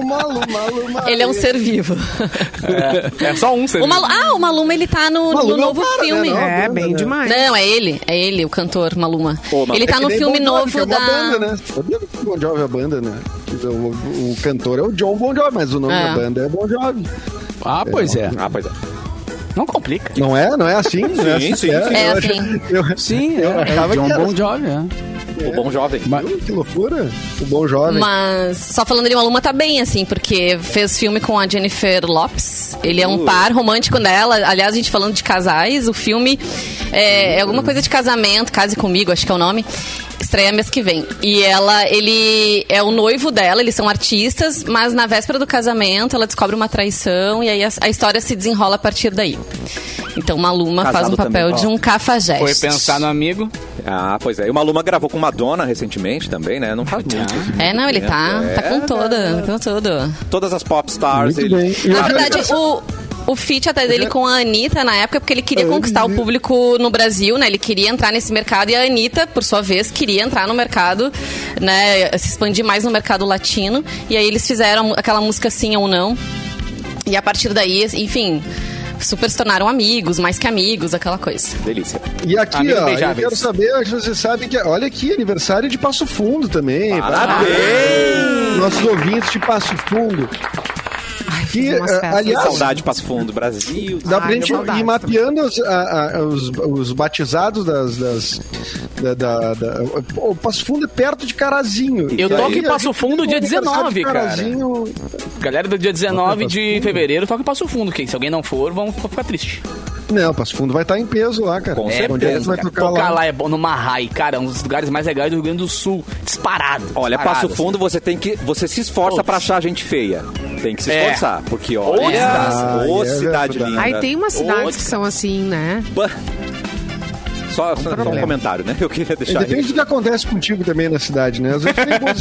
O Maluma, Maluma. Ele é um ser vivo. É, é só um ser. O Malu... Ah, o Maluma, ele tá no, no é novo cara, né, filme. não? É, bem né? demais. Não, é ele. É ele, o cantor Maluma. Pô, ele é tá que no filme Bon Jovi, novo é uma da. banda, né? O Bon Jovi é a banda, né? O, o- o cantor é o John Bon Jovi, mas o nome É. da banda é Bon Jovi. Ah, pois é. Ah, pois é. Não complica. Não é? Não é assim? Não é Sim, assim sim, sim. É Eu assim. eu- Sim, Eu é, é achava o John que era Bon Jovi, é. O bom jovem. Mas- Que loucura. O Bom Jovem. Mas, só falando de Maluma, tá bem, assim, porque fez filme com a Jennifer Lopes. Ele é um par romântico dela. Aliás, a gente falando de casais, o filme é, é alguma coisa de casamento, Case Comigo, acho que é o nome. Estreia mês que vem. E ela, ele é o noivo dela, eles são artistas, mas na véspera do casamento ela descobre uma traição e aí a, a história se desenrola a partir daí. Então Maluma faz Casado um papel também, de um cafajeste. Foi pensar no amigo. Ah, pois é. E o Maluma gravou com Madonna recentemente também, né? Não faz muito. É, não, ele tá, É, tá com toda, com tudo. Todas as pop stars. Muito ele... bem. Na verdade, o, o feat até dele com a Anitta na época, porque ele queria conquistar o público no Brasil, né? Ele queria entrar nesse mercado e a Anitta, por sua vez, queria entrar no mercado, né? Se expandir mais no mercado latino. E aí eles fizeram aquela música Sim ou Não. E a partir daí, enfim, super se tornaram amigos, mais que amigos, aquela coisa. Delícia. E aqui, Amigos ó, eu beijáveis. quero saber, acho que você sabe que. Olha aqui, aniversário de Passo Fundo também. Parabéns! Nossos ouvintes de Passo Fundo. Que, festas. aliás, Saudade Passo Fundo, Brasil. Dá pra Ai, gente ir mapeando os, a- a- os, os batizados das. das da, da, da- o Passo Fundo é perto de Carazinho. Eu toco aí em Passo Fundo dia aniversário 19, de cara. Carazinho. Galera do dia 19 de fevereiro toca em Passo Fundo. Que se alguém não for, vão ficar triste. Não, Passo Fundo vai estar em peso lá, cara. Com É, é certeza, vai cara. tocar Tocar lá? lá é bom no Marrai, cara, um dos lugares mais legais do Rio Grande do Sul. Disparado. Olha, disparado, Passo Fundo, você tem que. Você se esforça pra achar gente feia. Tem que se É. esforçar. Porque, Ou olha. cidade. Ô, Ah, é cidade linda. Aí tem umas cidades que são assim, né? Bah. Só, só um comentário, né? Eu queria deixar. Depende do que acontece contigo também na cidade, né? Às vezes tem boas.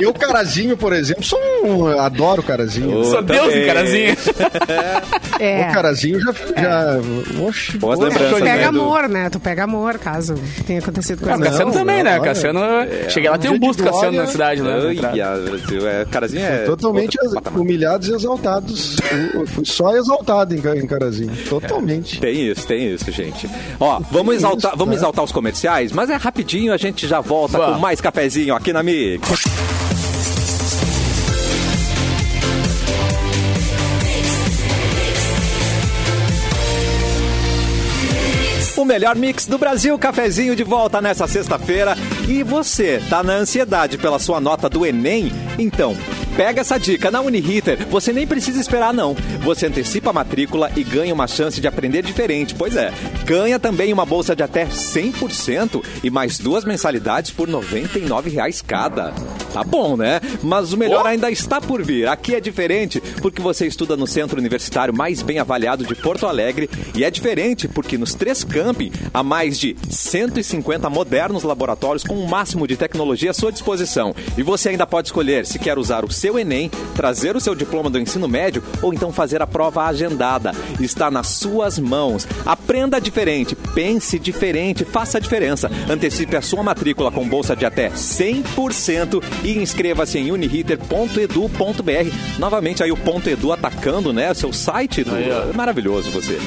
Eu, Carazinho, por exemplo, sou um... adoro Carazinho. Sou Deus, hein, carazinho. É. O Carazinho já... já... Oxe, Boas oxe. lembranças, Tu pega né, do- amor, né? Tu pega amor, caso tenha acontecido Ah, coisa o Cassiano Não, também, né? olha, Cassiano. Cheguei lá, tem um um dia busto de Cassiano glória. na cidade, né? Ai, Brasil, é, Carazinho é. Totalmente humilhados e exaltados. Fui só exaltado em, Ca- em Carazinho. Totalmente. Tem isso, tem isso, gente. Ó, vamos exaltar, isso, vamos né? exaltar os comerciais, mas é rapidinho, a gente já volta com mais cafezinho aqui na Mix. O melhor mix do Brasil, cafezinho de volta nessa sexta-feira. E você, tá na ansiedade pela sua nota do Enem? Então, pega essa dica na Uniriter. Você nem precisa esperar, não. Você antecipa a matrícula e ganha uma chance de aprender diferente. Pois é, ganha também uma bolsa de até 100% e mais duas mensalidades por 99 reais cada. Tá bom, né? Mas o melhor ainda está por vir. Aqui é diferente porque você estuda no centro universitário mais bem avaliado de Porto Alegre e é diferente porque nos três campi há mais de 150 modernos laboratórios com o máximo de tecnologia à sua disposição. E você ainda pode escolher se quer usar o seu Enem, trazer o seu diploma do ensino médio ou então fazer a prova agendada. Está nas suas mãos. Aprenda diferente, pense diferente, faça a diferença. Antecipe a sua matrícula com bolsa de até 100% e inscreva-se em uniriter.edu.br. Novamente aí o ponto edu atacando, né? Seu site do... é maravilhoso você.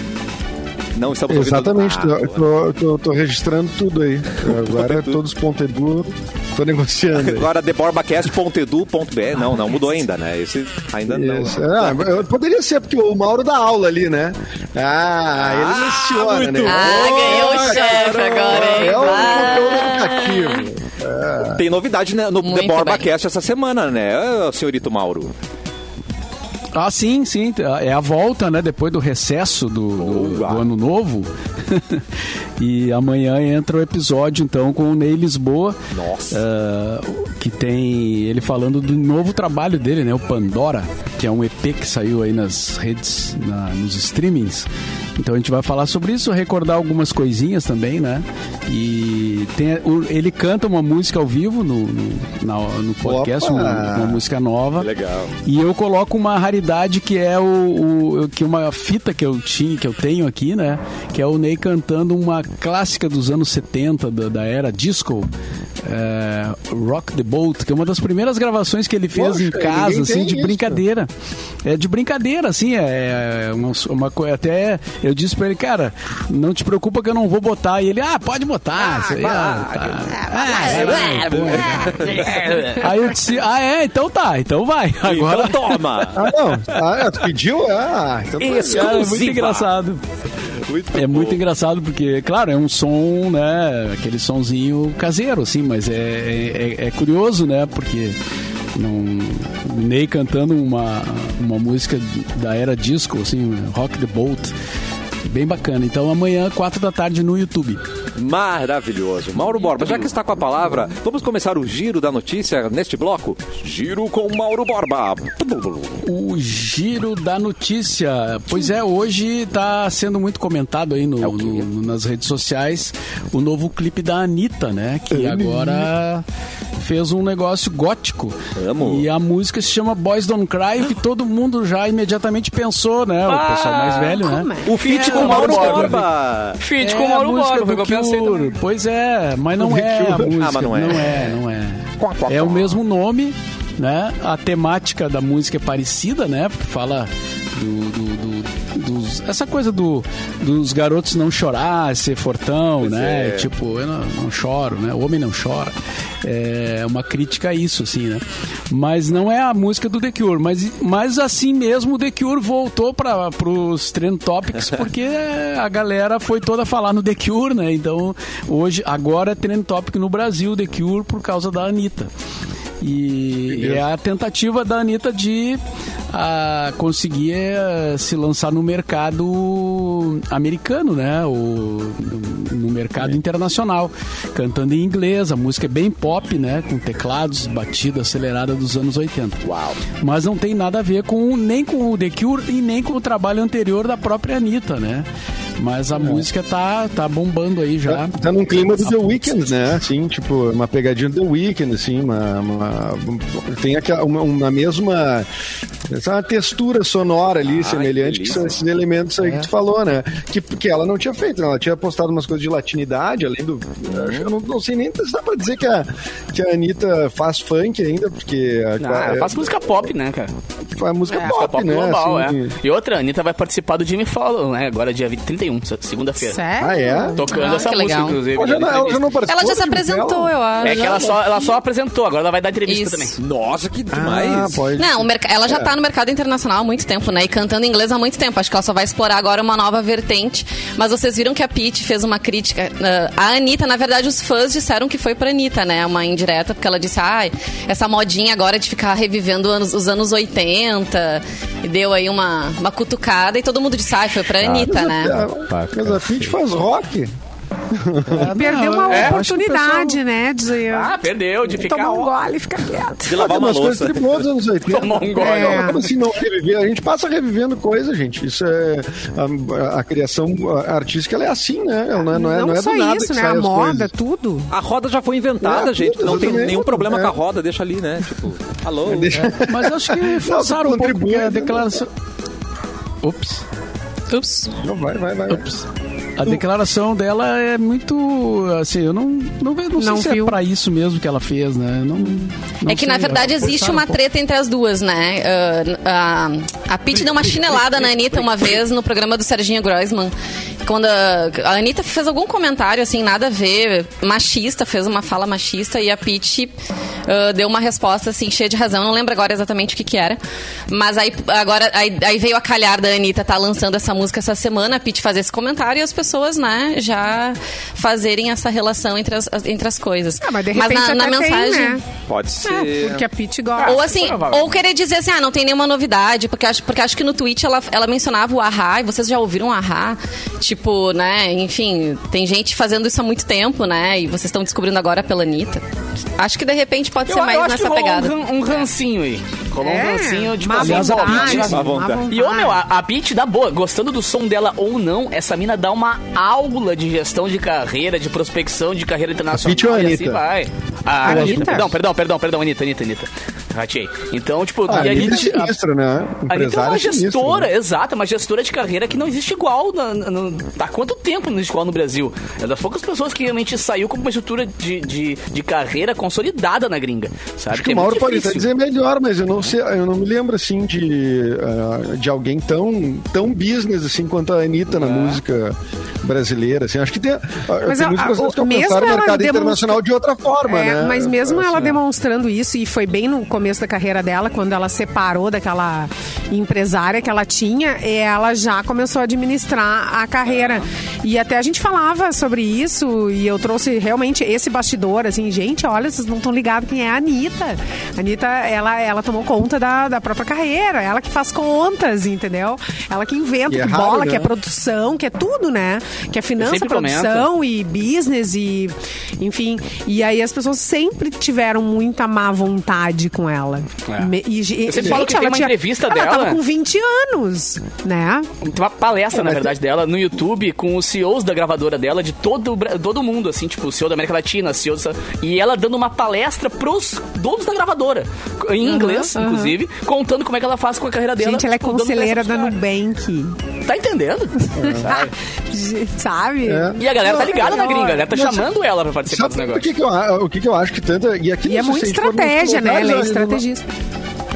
Não estamos ouvindo- Exatamente, Ah, tô, tô, tô- tô registrando tudo aí. Agora todos ponto edu, tô negociando. aí. Agora deborbacast.edu.br. Não, não mudou ainda, né? Esse ainda não. Isso. Ah, eu- poderia ser, porque o Mauro dá aula ali, né? Ah, ele menciona, muito né? Ah, ganhou o chefe agora, hein? É um Ah. conteúdo educativo. Tem novidade né, no Muito The Borbacast essa semana, né, ô, senhorito Mauro? Ah, sim, sim. É a volta, né? Depois do recesso do, do- do ano novo. e amanhã entra o episódio, então, com o Ney Lisboa. Nossa. ah, que tem ele falando do novo trabalho dele, né? O Pandora, que é um EP que saiu aí nas redes, na- nos streamings. Então a gente vai falar sobre isso, recordar algumas coisinhas também, né? E tem, ele canta uma música ao vivo no, no, na- no podcast, uma, uma música nova. Legal. E eu coloco uma raridade que é o, o- que uma fita que eu tinha, que eu tenho aqui, né? Que é o Ney cantando uma clássica dos anos 70 da, da era disco. é, Rock the Boat, que é uma das primeiras gravações que ele fez Poxa, em casa, assim, de isso. brincadeira. É de brincadeira, assim, é uma, uma coisa. Até eu disse pra ele, cara, não te preocupa que eu não vou botar. E ele, ah, pode botar. aí, ah, tá. Vai, pô. Aí eu disse, ah, é, então tá, então vai. Agora Então toma! Ah, não. Ah, tu pediu? Ah, então tá. Cara, é muito engraçado. Muito É bom. muito engraçado porque, claro, é um som, né? Aquele sonzinho caseiro, assim, mas é, é, é- é curioso, né? Porque não, o Ney cantando uma, uma música da era disco, assim, Rock the Boat. Bem bacana. Então amanhã, quatro da tarde no YouTube. Maravilhoso. Mauro Borba, já que está com a palavra, vamos começar o giro da notícia neste bloco? Giro com Mauro Borba. O giro da notícia. Pois é, hoje está sendo muito comentado aí no, É no- no- nas redes sociais o novo clipe da Anitta, né? Que agora fez um negócio gótico. Amo. E a música se chama Boys Don't Cry, que todo mundo já imediatamente pensou, né? O pessoal mais velho, né? é? O feat É, com Mauro Mauro Borba. Feat É com o Mauro Borba, foi o que eu pensei também. Pois é, mas não é a música. Ah, mas não é. Não é, não é. Quá, quá, É o mesmo nome, né? A temática da música é parecida, né? Porque fala do, do- do- essa coisa do, dos garotos não chorar, ser fortão, Pois né? é. Tipo, eu não, não choro, né? O homem não chora. É uma crítica a isso, assim, né? Mas não é a música do The Cure. Mas, mas assim mesmo o The Cure voltou para os Trend Topics porque a galera foi toda falar no The Cure, né? Então, hoje, agora é Trend Topic no Brasil, The Cure, por causa da Anitta. E é a tentativa da Anitta de a conseguir eh, se lançar no mercado americano, né? O, no mercado internacional, cantando em inglês, a música é bem pop, né? Com teclados, batida acelerada dos anos 80. Uau! Mas não tem nada a ver com nem com o The Cure e nem com o trabalho anterior da própria Anitta, né? Mas a música tá, tá bombando aí já. Tá, tá num clima do The Weeknd, né? Assim, tipo, uma pegadinha do The Weeknd, assim, uma, uma- tem aquela, uma, uma mesma essa textura sonora ali, semelhante, que, são esses elementos aí que tu falou, né? Que, que ela não tinha feito, né? ela tinha postado umas coisas de latinidade, além do... Eu não, não sei nem se dá pra dizer que a, que a Anitta faz funk ainda, porque... a- Ah, ela é- faz música pop, né, cara? faz música É, pop, pop né? global, assim, é. E outra, a Anitta vai participar do Jimmy Fallon, né? Agora dia 20 31, segunda-feira. Sério? Ah, é? Tocando Ah, essa música, legal. inclusive. Ela já, não- ela já não Ela já se apresentou, eu acho. É que ela só, ela só apresentou, agora ela vai dar entrevista Isso. também. Nossa, que demais. Ah, pode. Não, merc- ela já tá no mercado internacional há muito tempo, né? E cantando inglês há muito tempo. Acho que ela só vai explorar agora uma nova vertente. Mas vocês viram que a Pete fez uma crítica. ah, a Anitta, na verdade, os fãs disseram que foi pra Anitta, né? Uma indireta, porque ela disse, ai, essa modinha agora de ficar revivendo anos- os anos 80. E deu aí uma, uma cutucada e todo mundo disse, ai, foi pra Anitta, Mas né? A- Mas a Pitty faz rock. Perdeu uma É, oportunidade, né? De Ah, perdeu de ficar... tomar um gole e ficar quieto. De lavar Tem uma umas coisas louça. tribosas dos anos 80. Tomar um gole. É. Como assim não reviver? A gente passa revivendo coisa, gente. Isso é... A, a criação artística, ela é assim, né? Ela não é, não é, Não, não é só do nada isso, que né? sai A moda, coisas. tudo. A roda já foi inventada, É, gente. Não tem nenhum problema É. com a roda, deixa ali, né? Tipo, alô. Deixa- Mas acho que forçaram um pouco, a né? declaração... Ups. Ups. Não, vai, vai, vai. A declaração dela é muito. Assim, eu não, não, ve- não sei Não se viu. é pra isso mesmo que ela fez, né? Não, não É que, na sei, verdade, acho que existe uma um treta entre as duas, né? Ah, a a Pete deu uma chinelada na Anitta uma vez no programa do Serginho Groisman. Quando a, a Anitta fez algum comentário, assim, nada a ver, machista, fez uma fala machista, e a Pete ah, deu uma resposta, assim, cheia de razão. Não lembro agora exatamente o que que era. Mas aí, agora, aí, aí veio a calhar da Anitta tá lançando essa música essa semana, a Pete fazer esse comentário e as pessoas, né, já fazerem essa relação entre as, entre as coisas. Ah, mas de repente na, na até tem, mensagem... né? Pode É, ser. porque a Pitty gosta. Ou assim, ou querer dizer assim, ah, não tem nenhuma novidade, porque acho, porque acho que no tweet ela, ela mencionava o Ahá, e vocês já ouviram o Ahá? Tipo, né, enfim, tem gente fazendo isso há muito tempo, né, e vocês estão descobrindo agora pela Anitta. Acho que de repente pode ser Eu, mais eu acho que nessa pegada. um, um rancinho aí. Um rancinho de má assim, Aliás, a pô, vontade, Pitty- má vontade. E, ô, meu, a, a Pitty dá boa. Gostando do som dela ou não, essa mina dá uma aula de gestão de carreira, de prospecção de carreira internacional. Pitty ou a e Anitta? assim vai. A Anitta? Anitta. Perdão, perdão, perdão, perdão, Anitta, Anitta, Anitta. Ratei. Então, tipo, Ah, e a a Anitta é Anitta... sinistra, né? A Anitta é uma gestora, né? exato, uma gestora de carreira que não existe igual. Na, há quanto tempo não existe igual no Brasil? É das poucas pessoas que realmente saiu com uma estrutura de, de, de carreira consolidada na gringa. Sabe? Acho que o Mauro pode até dizer melhor, mas eu não sei, eu não me lembro assim de, ah, de alguém tão, tão business assim quanto a Anitta É. na música brasileira. Assim. Acho que tem, ah, Mas tem a- muitos a- brasileiros que o- alcançaram mercado demonstra- internacional de outra forma, É, né? Mas mesmo ela Assim, demonstrando isso, e foi bem no começo da carreira dela, quando ela separou daquela empresária que ela tinha, ela já começou a administrar a carreira. E até a gente falava sobre isso, e eu trouxe realmente esse bastidor, assim, gente, olha, vocês não estão ligados quem é a Anitta. A Anitta, ela, ela tomou conta da, da própria carreira, ela que faz contas, entendeu? Ela que inventa, é que raro, bola, né? que é produção, que é tudo, né? Que é finança, sempre comento. produção e business e enfim. E aí as pessoas sempre tiveram muita má vontade com ela. É. Me- e, Eu sempre falo que tem ela uma entrevista ela dela- tava com 20 anos, né? Tem uma palestra, na verdade, dela no YouTube com os CEOs da gravadora dela, de todo, todo mundo, assim, tipo, o CEO da América Latina, CEO dessa- E ela dando uma palestra pros donos da gravadora, em inglês, aham. inclusive, contando como é que ela faz com a carreira dela. Gente, ela é tipo, conselheira da. Nubank. Tá entendendo? Sabe? Sabe? É. E a galera tá ligada na gringa, a galera tá Mas- chamando ela pra participar Sabe dos por negócios. que, que eu, o que, que eu acho que tanta. E, aqui E é não muita estratégia, né? Ela é né,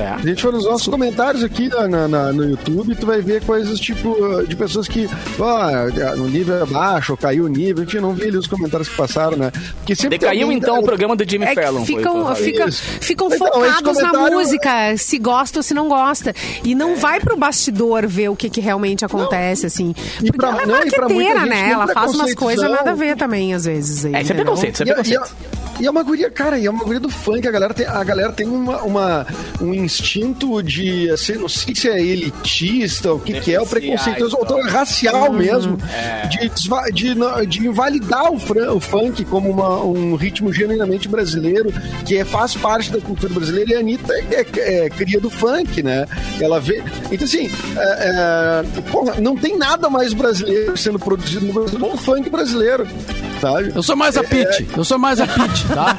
a gente for nos nossos comentários aqui na, na- na- no YouTube, tu vai ver coisas tipo de pessoas que, ó, o nível é baixo, caiu o nível, enfim, não vi ali os comentários que passaram, né? Porque sempre Decaiu alguém- então o programa do Jimmy É Fallon. foi ficam, falado. fica- ficam Então, focados na comentário- música, se gosta ou se não gosta. E não vai pro bastidor ver o que, que realmente acontece, assim. E Porque pra- ela é não, e pra muita marqueteira, gente né? Ela faz umas coisas nada a ver também, às vezes. aí, É, isso é preconceito, isso é E a- e preconceito. E é uma guria, cara, e é uma guria do funk. A galera tem, a galera tem uma, uma- um instinto de, assim, não sei se é elitista, o que, que é, o preconceituoso, ou então é racial mesmo, de, desva- de, na- de invalidar o, fran- o funk como uma- um ritmo genuinamente brasileiro, que é, faz parte da cultura brasileira. E a Anitta é, é- é cria do funk, né? Ela vê. Então, assim, é, é, porra, não tem nada mais brasileiro sendo produzido no Brasil do que o funk brasileiro, sabe? Eu sou mais a Pete, eu sou mais a Pete, tá?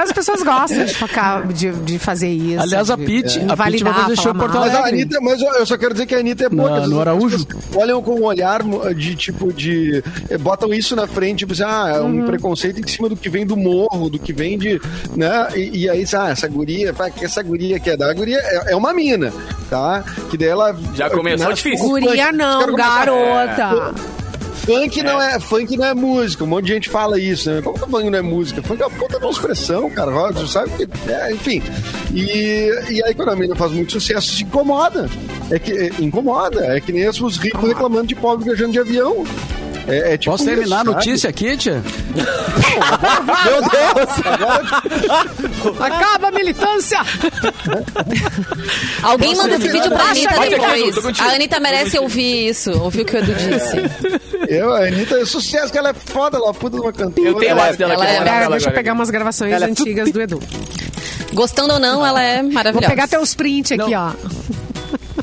As pessoas gostam de, focar, de, de fazer isso. Aliás, a Pete- a Pete vai fazer show em Porto mal. Mas a Alegre. Anitta, mas eu só quero dizer que a Anitta é boa. Na- que no Araújo? Olham com um olhar de tipo de. eh, Botam isso na frente, tipo assim, ah, é um preconceito em cima do que vem do morro, do que vem de. né? E, e aí, ah, essa guria, pá, que essa guria quer dar? A guria é, é uma mina, tá? Que daí ela. Já começou né, difícil. Guria não, caras começaram- Funk não é, funk não é música. Um monte de gente fala isso, né? Como que funk não é música? Funk é uma puta de uma expressão, cara. Você sabe que. É, enfim. E, e aí, quando a menina faz muito sucesso, se incomoda. É que é, incomoda. É que nem os ricos reclamando de pobre viajando de avião. É, é tipo Posso terminar a isso, sabe? notícia aqui, tia? Meu Deus! Acaba a militância! Alguém manda esse vídeo pra Anitta depois. A Anitta merece ouvir isso, ouvir o que o Edu disse. Eu, a Anitta é sucesso, que ela é foda, ela é puta de uma cantora. Eu tenho Ela- mais dela ela é- vou mandar deixa eu pegar umas gravações Ela é antigas do Edu. Gostando ou não, ela é Vou maravilhosa. pegar até os prints aqui, ó.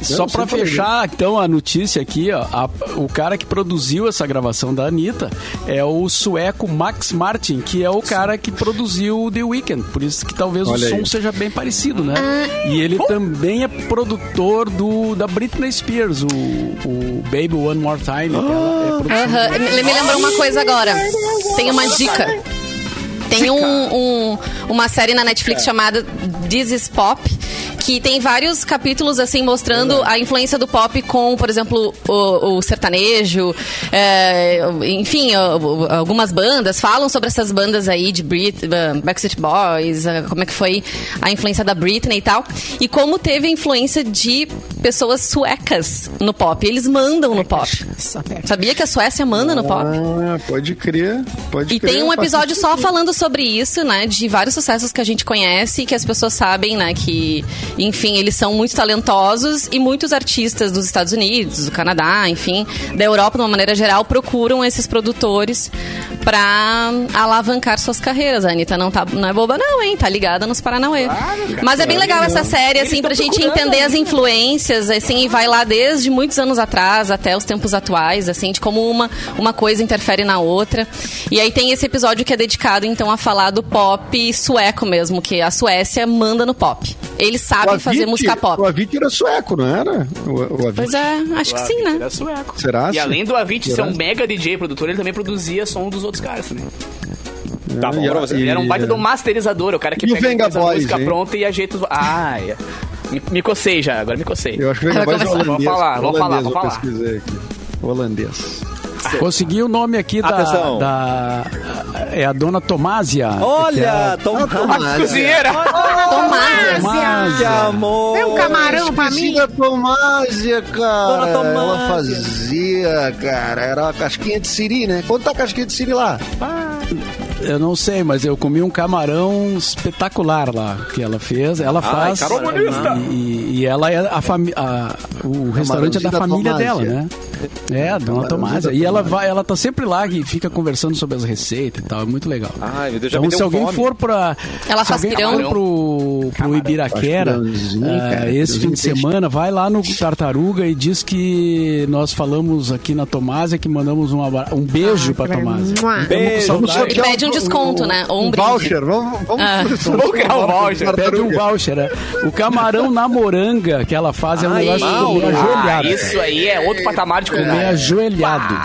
Só problema. fechar, então, a notícia aqui, ó. a- o cara que produziu essa gravação da Anitta é o sueco Max Martin, que é o cara que produziu o The Weeknd. Por isso que talvez Olha o som aí. seja bem parecido, né? E ele também é produtor do, da Britney Spears, o, o Baby One More Time. é produção Aham, Me me lembrou uma coisa agora. Tem uma dica. Tem um, um- uma série na Netflix chamada This is Pop, que tem vários capítulos assim mostrando a influência do pop com, por exemplo, o, o sertanejo, é, enfim, algumas bandas falam sobre essas bandas aí de Brit, uh, Backstreet Boys, uh, como é que foi a influência da Britney e tal, e como teve a influência de pessoas suecas no pop. Eles mandam no pop. Sabia que a Suécia manda no pop? Ah, pode crer. Pode E crer. tem um episódio só falando sobre isso, né? De vários sucessos que a gente conhece e que as pessoas sabem, né? Que, enfim, eles são muito talentosos e muitos artistas dos Estados Unidos, do Canadá, enfim, da Europa, de uma maneira geral, procuram esses produtores pra alavancar suas carreiras. A Anitta não, tá, não é boba, não, hein? Tá ligada nos Paranauê. Mas é bem legal essa série, assim, pra gente entender as influências, assim, e vai lá desde muitos anos atrás até os tempos atuais, assim, de como uma, uma coisa interfere na outra. E aí tem esse episódio que é dedicado, então, a falar do pop sueco mesmo, que a Suécia manda no pop. Eles O sabem fazer música O pop. Avicii era sueco, não era? O, o. Pois é, acho que sim, né? Era sueco. Será? E além do Avicii ser um mega DJ produtor, ele também produzia som dos outros caras também. Tá bom E- pra você. Ele era um e- baita do masterizador, o cara que E o pega essa Boys, música hein? pronta e ajeita os... Ah, é. me, me cocei já, agora me cocei. Eu acho que o Venga Boys é holandês. Vamos falar, vamos holandês, falar, vamos falar. pesquisei aqui. Holandês. Consegui o nome aqui da, da- É a dona Tomásia. que é Olha, a- Tom Cozinheira! Tomás. Que Tomásia. amor! Tem um camarão pra mim? Tomásia, cara. Dona Tomásia. Ela fazia, cara. Era uma casquinha de siri, né? Quanto tá a casquinha de siri lá? Eu não sei, mas eu comi um camarão espetacular lá que ela fez. Ela faz. E, e ela é a família. O restaurante é da da família Tomásia. dela, né? É, a dona Tomásia. E ela vai, ela tá sempre lá e fica conversando sobre as receitas e tal. É muito legal. Ai, meu Deus, já então, se alguém fome. for pra. Ela se faz alguém pirão? for pro, pro Ibiraquera ah, cara, esse fim de semana, vai lá no Tartaruga e diz que nós falamos aqui na Tomásia que mandamos um, abra- um beijo pra Tomásia. Mua. Beijo. E pede um desconto, né? Ou um voucher. Vamos, vamos Ah. Vamos criar um voucher. Pede um voucher, né? O camarão na moranga que ela faz é um negócio. Ah, ajoelhado. isso aí é outro patamar de Comer ajoelhado.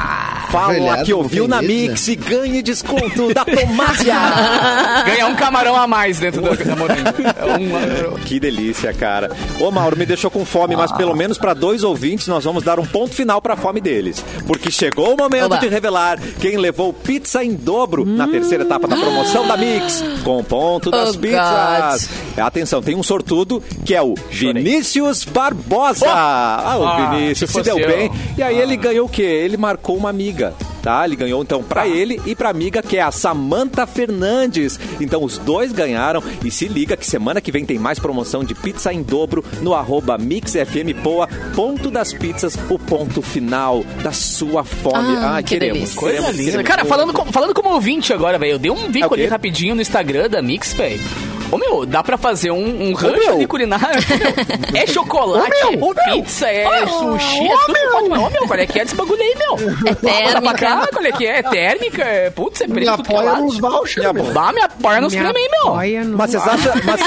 Ajoelhado, que ouviu na. Mix e ganhe desconto da Tomásia. Ganhar um camarão a mais dentro da, da. É um- que delícia, cara. Ô, Mauro, me deixou com fome, mas pelo menos para dois ouvintes nós vamos dar um ponto final para a fome deles. Porque chegou o momento Oba. de revelar quem levou pizza em dobro na terceira etapa da promoção da Mix, com o ponto das Oh, pizzas. Atenção, tem um sortudo que é o Vinícius Barbosa. Ah, o Ah, Vinícius se se deu fosse bem. eu. E aí ele ganhou o quê? Ele marcou uma amiga. Tá? Ele ganhou então pra ele e pra amiga que é a Samantha Fernandes. Então os dois ganharam e se liga que semana que vem tem mais promoção de pizza em dobro no arroba MixFMPoa, ponto das pizzas, o ponto final da sua fome. Ah, Ah, que queremos, delícia. Coisa queremos, linda. queremos. Cara, falando, com- falando como ouvinte agora, velho, eu dei um É bico quê? ali rapidinho no Instagram da Mix, velho. Ô meu, dá pra fazer um, um rancho meu. Ô, meu, é chocolate, Ô, meu, ô, meu. pizza, é sushi, é tudo. Pode, mas, ô meu, qual é que é desse bagulho aí, meu? É pra cá, térmica. qual é que é? É térmica, é, putz, é Me preço tudo que é apoia lado. nos vouchers. meu. Dá, me apoia nos Me prêmios aí, meu. apoia no- Mas vocês, acham, mas,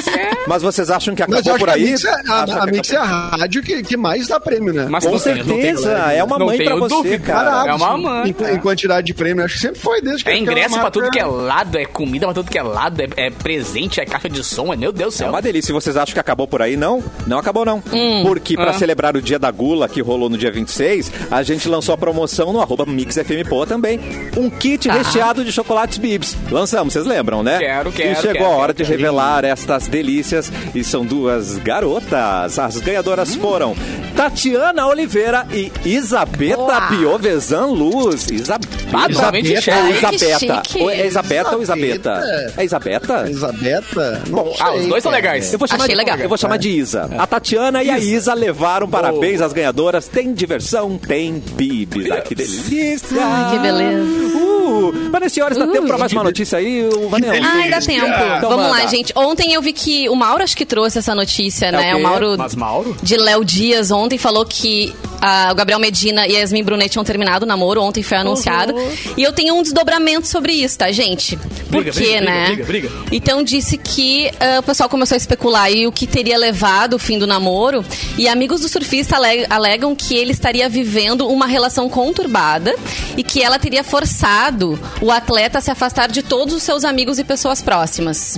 mas vocês acham que acabou por aí? É, a, Mix é a rádio que, que mais dá prêmio, né? Mas Com certeza, é uma mãe pra você, dúvida. cara. É uma mãe. Em, quantidade de prêmio, acho que sempre foi desde que É ingresso pra tudo que é lado, é comida pra tudo que é lado, é, é presente, é caixa de som, é meu Deus do É céu. uma delícia. Vocês acham que acabou por aí, não. Não acabou, não. Porque pra Ah. celebrar o dia da gula, que rolou no dia 26, a gente lançou a promoção no arroba MixFMPoa também. Um kit recheado de chocolates Bibs. Lançamos, vocês lembram, né? Quero, quero, E chegou quero, a hora quero, de revelar estas delícias. E são duas garotas. As ganhadoras foram Tatiana Oliveira e Isabeta. Piovesan Luz. Isabeta. Ah, Isabeta Isabeta? É Isabeta ou? Isabeta. É Isabeta? Isabeta? Não Ah, os dois são legais. Eu vou chamar, Achei de, legal. eu vou chamar de Isa. A Tatiana e a Isa levaram parabéns às ganhadoras. Tem diversão, tem bibis. Ai, que delícia. Ai, que beleza. Uh, Vanessa, dá tempo pra mais uma notícia aí, o Vanessa? Ai, dá tempo. Então Vamos lá, gente. Ontem eu vi que o Mauro acho que trouxe essa notícia, né? É o o quê? Mauro, Mas Mauro? de Léo Dias ontem falou que ah, o Gabriel Medina e a Yasmin Brunet tinham terminado o namoro. Ontem foi anunciado. E eu tenho um desdobramento sobre isso, tá, gente? Por Briga, quê, briga, né? briga, briga, briga. Então disse que ah, o pessoal começou a especular aí o que teria levado o fim do namoro. E amigos do surfista ale- alegam que ele estaria vivendo uma relação conturbada e que ela teria forçado o atleta a se afastar de todos os seus amigos e pessoas próximas.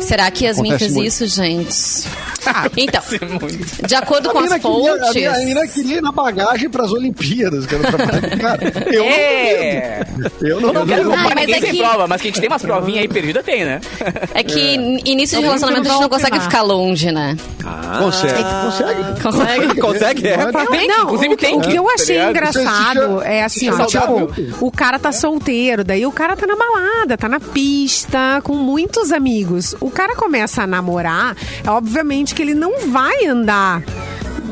Será que Yasmin Acontece fez muito. isso, gente? Então, de acordo A com as queria, a, fontes. mina, a mina queria ir na bagagem pras Olimpíadas. Cara, pra- cara, eu É. não duvido. Eu não, Eu não quero mas é que- prova, mas que a gente tem umas provinhas aí perdidas, tem, né? É que início de relacionamento a não gente não consegue ficar longe, né? Consegue, consegue. Consegue? Consegue? É, pra- Tem, Não, inclusive o, tem o que eu tá achei ligado? engraçado é assim, ó, tipo, o cara tá solteiro, daí o cara tá na balada, tá na pista, com muitos amigos. O cara começa a namorar, é obviamente que ele não vai andar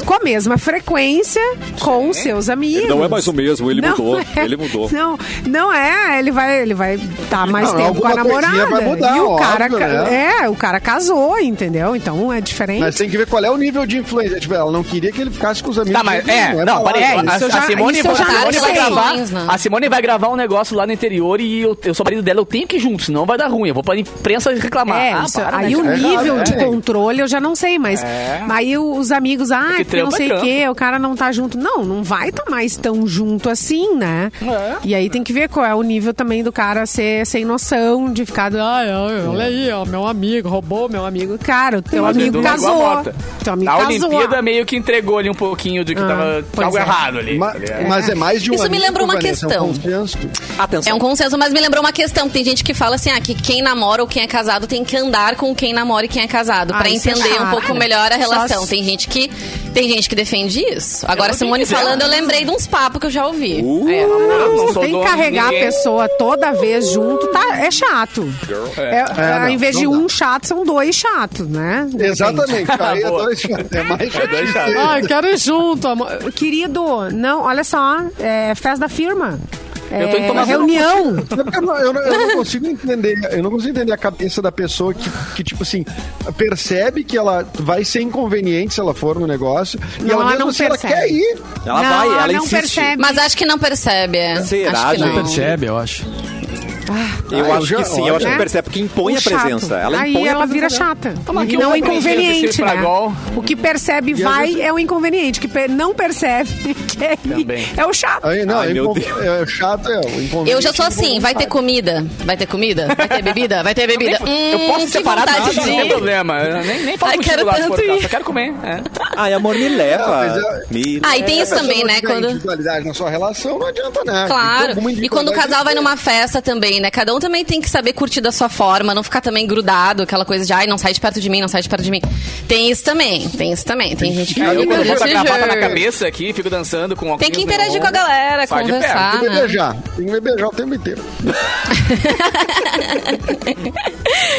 com a mesma frequência com os seus amigos. Não é mais o mesmo, ele Não mudou. é. Ele mudou. Não, não é, ele vai ele vai estar mais Não, tempo com a namorada. vai mudar, e o óbvio, cara ca- né? é, o cara casou, entendeu? Então é diferente. Mas tem que ver qual é o nível de influência. Tipo, ela não queria que ele ficasse com os amigos. Tá, mas dele, é, não, balada. parei. É, a, a Simone, não vai gravar. Né? A Simone vai gravar um negócio lá no interior e eu, eu sou marido dela, eu tenho que ir junto, senão vai dar ruim. Eu vou pra imprensa reclamar. É, Ah, isso, para, aí né, o nível É, de é. controle eu já não sei, mas É. aí os amigos, ah, Porque não é sei o quê, o cara não tá junto. Não, não vai estar mais tão junto assim, né? É. E aí tem que ver qual é o nível também do cara ser sem noção, de ficar, ai, ai, olha aí, ó, meu amigo, roubou meu amigo. Cara, o teu Mas amigo casou. Teu amigo A casou. Olimpíada meio que entregou ali um pouquinho de que Ah, tava algo é. errado ali. Ma- tá ligado? Mas é mais de um Isso me lembrou uma Vanessa, é um questão. consenso. Atenção. É um consenso, mas me lembrou uma questão. Tem gente que fala assim, ah, que quem namora ou quem é casado tem que andar com quem namora e quem é casado. Ah, pra isso é entender um pouco melhor a Só relação. se- Tem gente que tem gente que defende isso. Agora, Simone dizer. falando, eu lembrei de uns papos que eu já ouvi. Uh. É. Não Não, tem que de carregar a pessoa toda vez junto, tá, é chato. É, É, ao não, invés de não dá. um chato, são dois chatos, né? De. Exatamente. Aí é dois É mais difícil. Ai, quero ir junto, amor. Querido, não, olha só, é festa da firma. É, Eu tô indo tomar reunião. Que Eu não, eu, não, eu não consigo entender, eu não consigo entender a cabeça da pessoa que, que, tipo assim, percebe que ela vai ser inconveniente se ela for no negócio e Não, ela ela mesmo não assim, ela percebe. quer ir. Ela Não, vai, ela ela não insiste. percebe. Mas acho que não percebe. é. Será, acho que não. Percebe, eu acho. Eu Ah, acho eu que já- sim, eu acho que olha. percebe, porque impõe O a chato. presença. Ela Aí impõe a ela vira chata. Toma e não um inconveniente, né? O que percebe E vai vezes- é o inconveniente. O que per- não percebe quer ir Também. é o chato. Aí, não, Ai, é, meu Deus. é chato, é o inconveniente. Eu já sou assim, vai ter comida? Vai ter comida? Vai ter bebida? Vai ter bebida? Eu Hum, posso que separar nada, de não tem problema. Eu nem, nem faço Ai, quero lá tanto ir. só quero comer. É. Ai, amor, me leva. Não, mas eu- Me Ah, e tem a isso também, né? Quando... individualidade na sua relação, não adianta, né? Claro. E quando o casal vai numa festa também, né? Cada um também tem que saber curtir da sua forma, não ficar também grudado, aquela coisa de, ai, não sai de perto de mim, não sai de perto de mim. Tem isso também, tem isso também. Tem gente que É, eu quando boto a desse gravata na cabeça aqui, fico dançando, olhando com Tem que interagir com a galera, Sai conversar. Tem que me né? beijar. Tem que me beijar o tempo inteiro.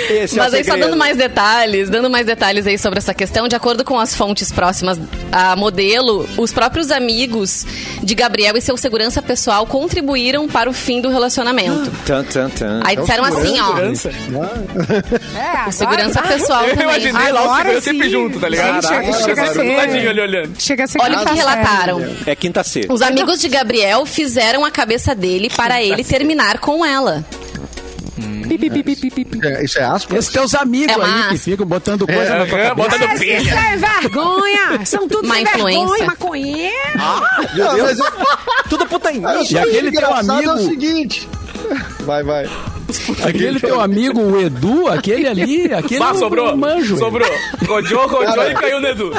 Esse é Mas aí só dando mais detalhes, dando mais detalhes aí sobre essa questão, de acordo com as fontes próximas à modelo, os próprios amigos de Gabriel e seu segurança pessoal contribuíram para o fim do relacionamento. Tan, tan, tan. Aí disseram assim, ó, Segurança. É, o segurança agora- pessoal Eu também. imaginei lá o Agora segurança sempre junto, tá ligado? Chega- chega a ser- olhando. Chega a ser Olha o que relataram. É quinta C. Os amigos de Gabriel fizeram a cabeça dele para ele terminar com ela. É, isso é aspas? Esses teus amigos É aí que ficam botando coisa na tua É, cabeça. botando É, pilha. isso é vergonha! São tudo Má sem influência. vergonha, maconheiro. Meu Ah, Deus. mas Tudo putainha. E aquele teu amigo- É o seguinte. Vai, vai. Aquele teu amigo, o Edu, aquele ali, aquele Bah, eu sobrou. manjo. Sobrou. Rodou, rodou e caiu no Edu.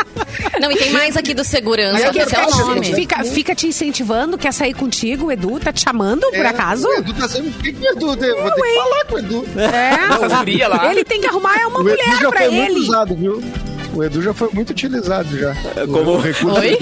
Não, e tem mais aqui do segurança, que é esse é o nome. Fica, fica te incentivando, quer sair contigo, o Edu? Tá te chamando, por É, acaso? O Edu tá sempre. O que, que o Edu tem? Vou ter que falar com o Edu. É. lá. Ele tem que arrumar uma O Edu mulher já pra foi muito ele. usado, viu? O Edu já foi muito utilizado já. Como- O recurso Oi?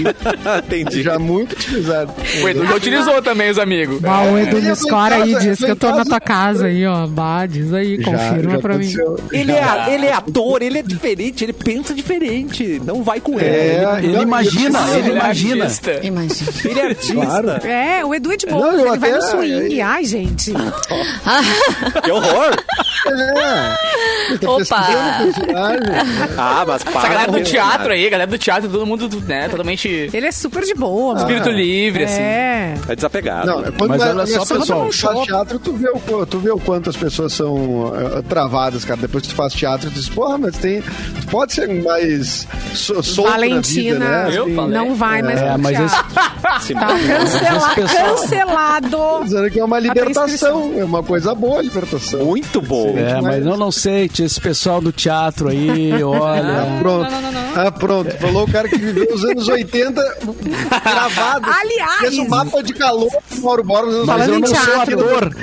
Entendi. já muito utilizado. O Edu já utilizou também os amigos. Bah, o Edu Ele me escora aí, diz que eu tô na tua casa aí, ó. Bah, diz aí, Já- confirma já pra mim. Ele Já. é, ele é ator, ele é diferente, ele pensa diferente. Não vai com ele. É, Ele não, imagina, ele imagina. artista. Imagina. Ele é artista. Claro. É, o Edu é de boa, Não, ele vai no swing. Ai, gente. Que horror. É. Ele tá Opa. Ah, mas. Essa galera do teatro aí, a galera do teatro, todo mundo, né, totalmente Ele é super de boa, mano. espírito livre, assim. É. É desapegado. Não, né? quando Mas olha só, começando pessoal. a faz teatro, tu vê, o, tu vê o quanto as pessoas são eh, travadas, cara. Depois que tu faz teatro, tu diz, porra, mas tem. Tu pode ser mais so, solto Valentina na vida, né? Assim, não vai mais É, pro mas teatro. Se- Tá cancela- Esse pessoal- cancelado. Dizendo que é uma libertação, é uma coisa boa a libertação. Muito bom. É, mas eu não sei, tinha esse pessoal do teatro aí, olha. Pronto. Ah, pronto. Falou o cara que viveu os anos 80 gravado. Aliás- Fez um mapa de calor do Mauro Borba nos Falando eu não sou teatro. ator.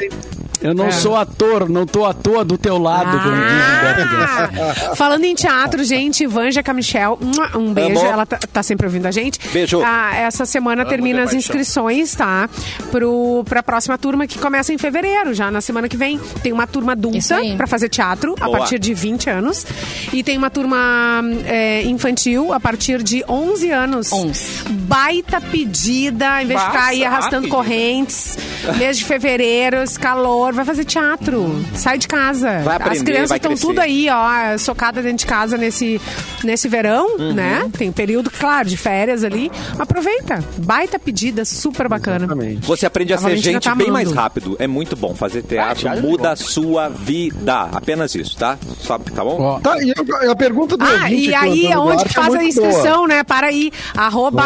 Eu não sou ator, não tô à toa do teu lado, como. Ah, falando em teatro, gente, Vanja Camichel, um beijo. Amo. Ela tá, tá sempre ouvindo a gente. Beijo. Ah, essa semana termina de as inscrições, tá? Pro, pra próxima turma que começa em fevereiro, já na semana que vem. Tem uma turma adulta pra fazer teatro a Boa. partir de 20 anos. E tem uma turma é, infantil a partir de 11 anos. 11. Baita pedida, em vez de ficar aí arrastando correntes. Mês de fevereiro, esse calor, vai fazer teatro. Sai de casa. Vai As aprender, crianças vai estão tudo aí, ó, socada dentro de casa nesse, nesse verão, Uhum. né? Tem período, claro, de férias ali. Aproveita. Baita pedida, super bacana. Exatamente. Você aprende a A ser gente tá bem mais rápido. É muito bom. Fazer teatro teatro é muda a sua vida. Apenas isso, tá? Só, tá bom? Ó, Tá, e a, a pergunta do Ah, e aí, Antônio onde Duarte, que é faz a inscrição, né? Para aí, arroba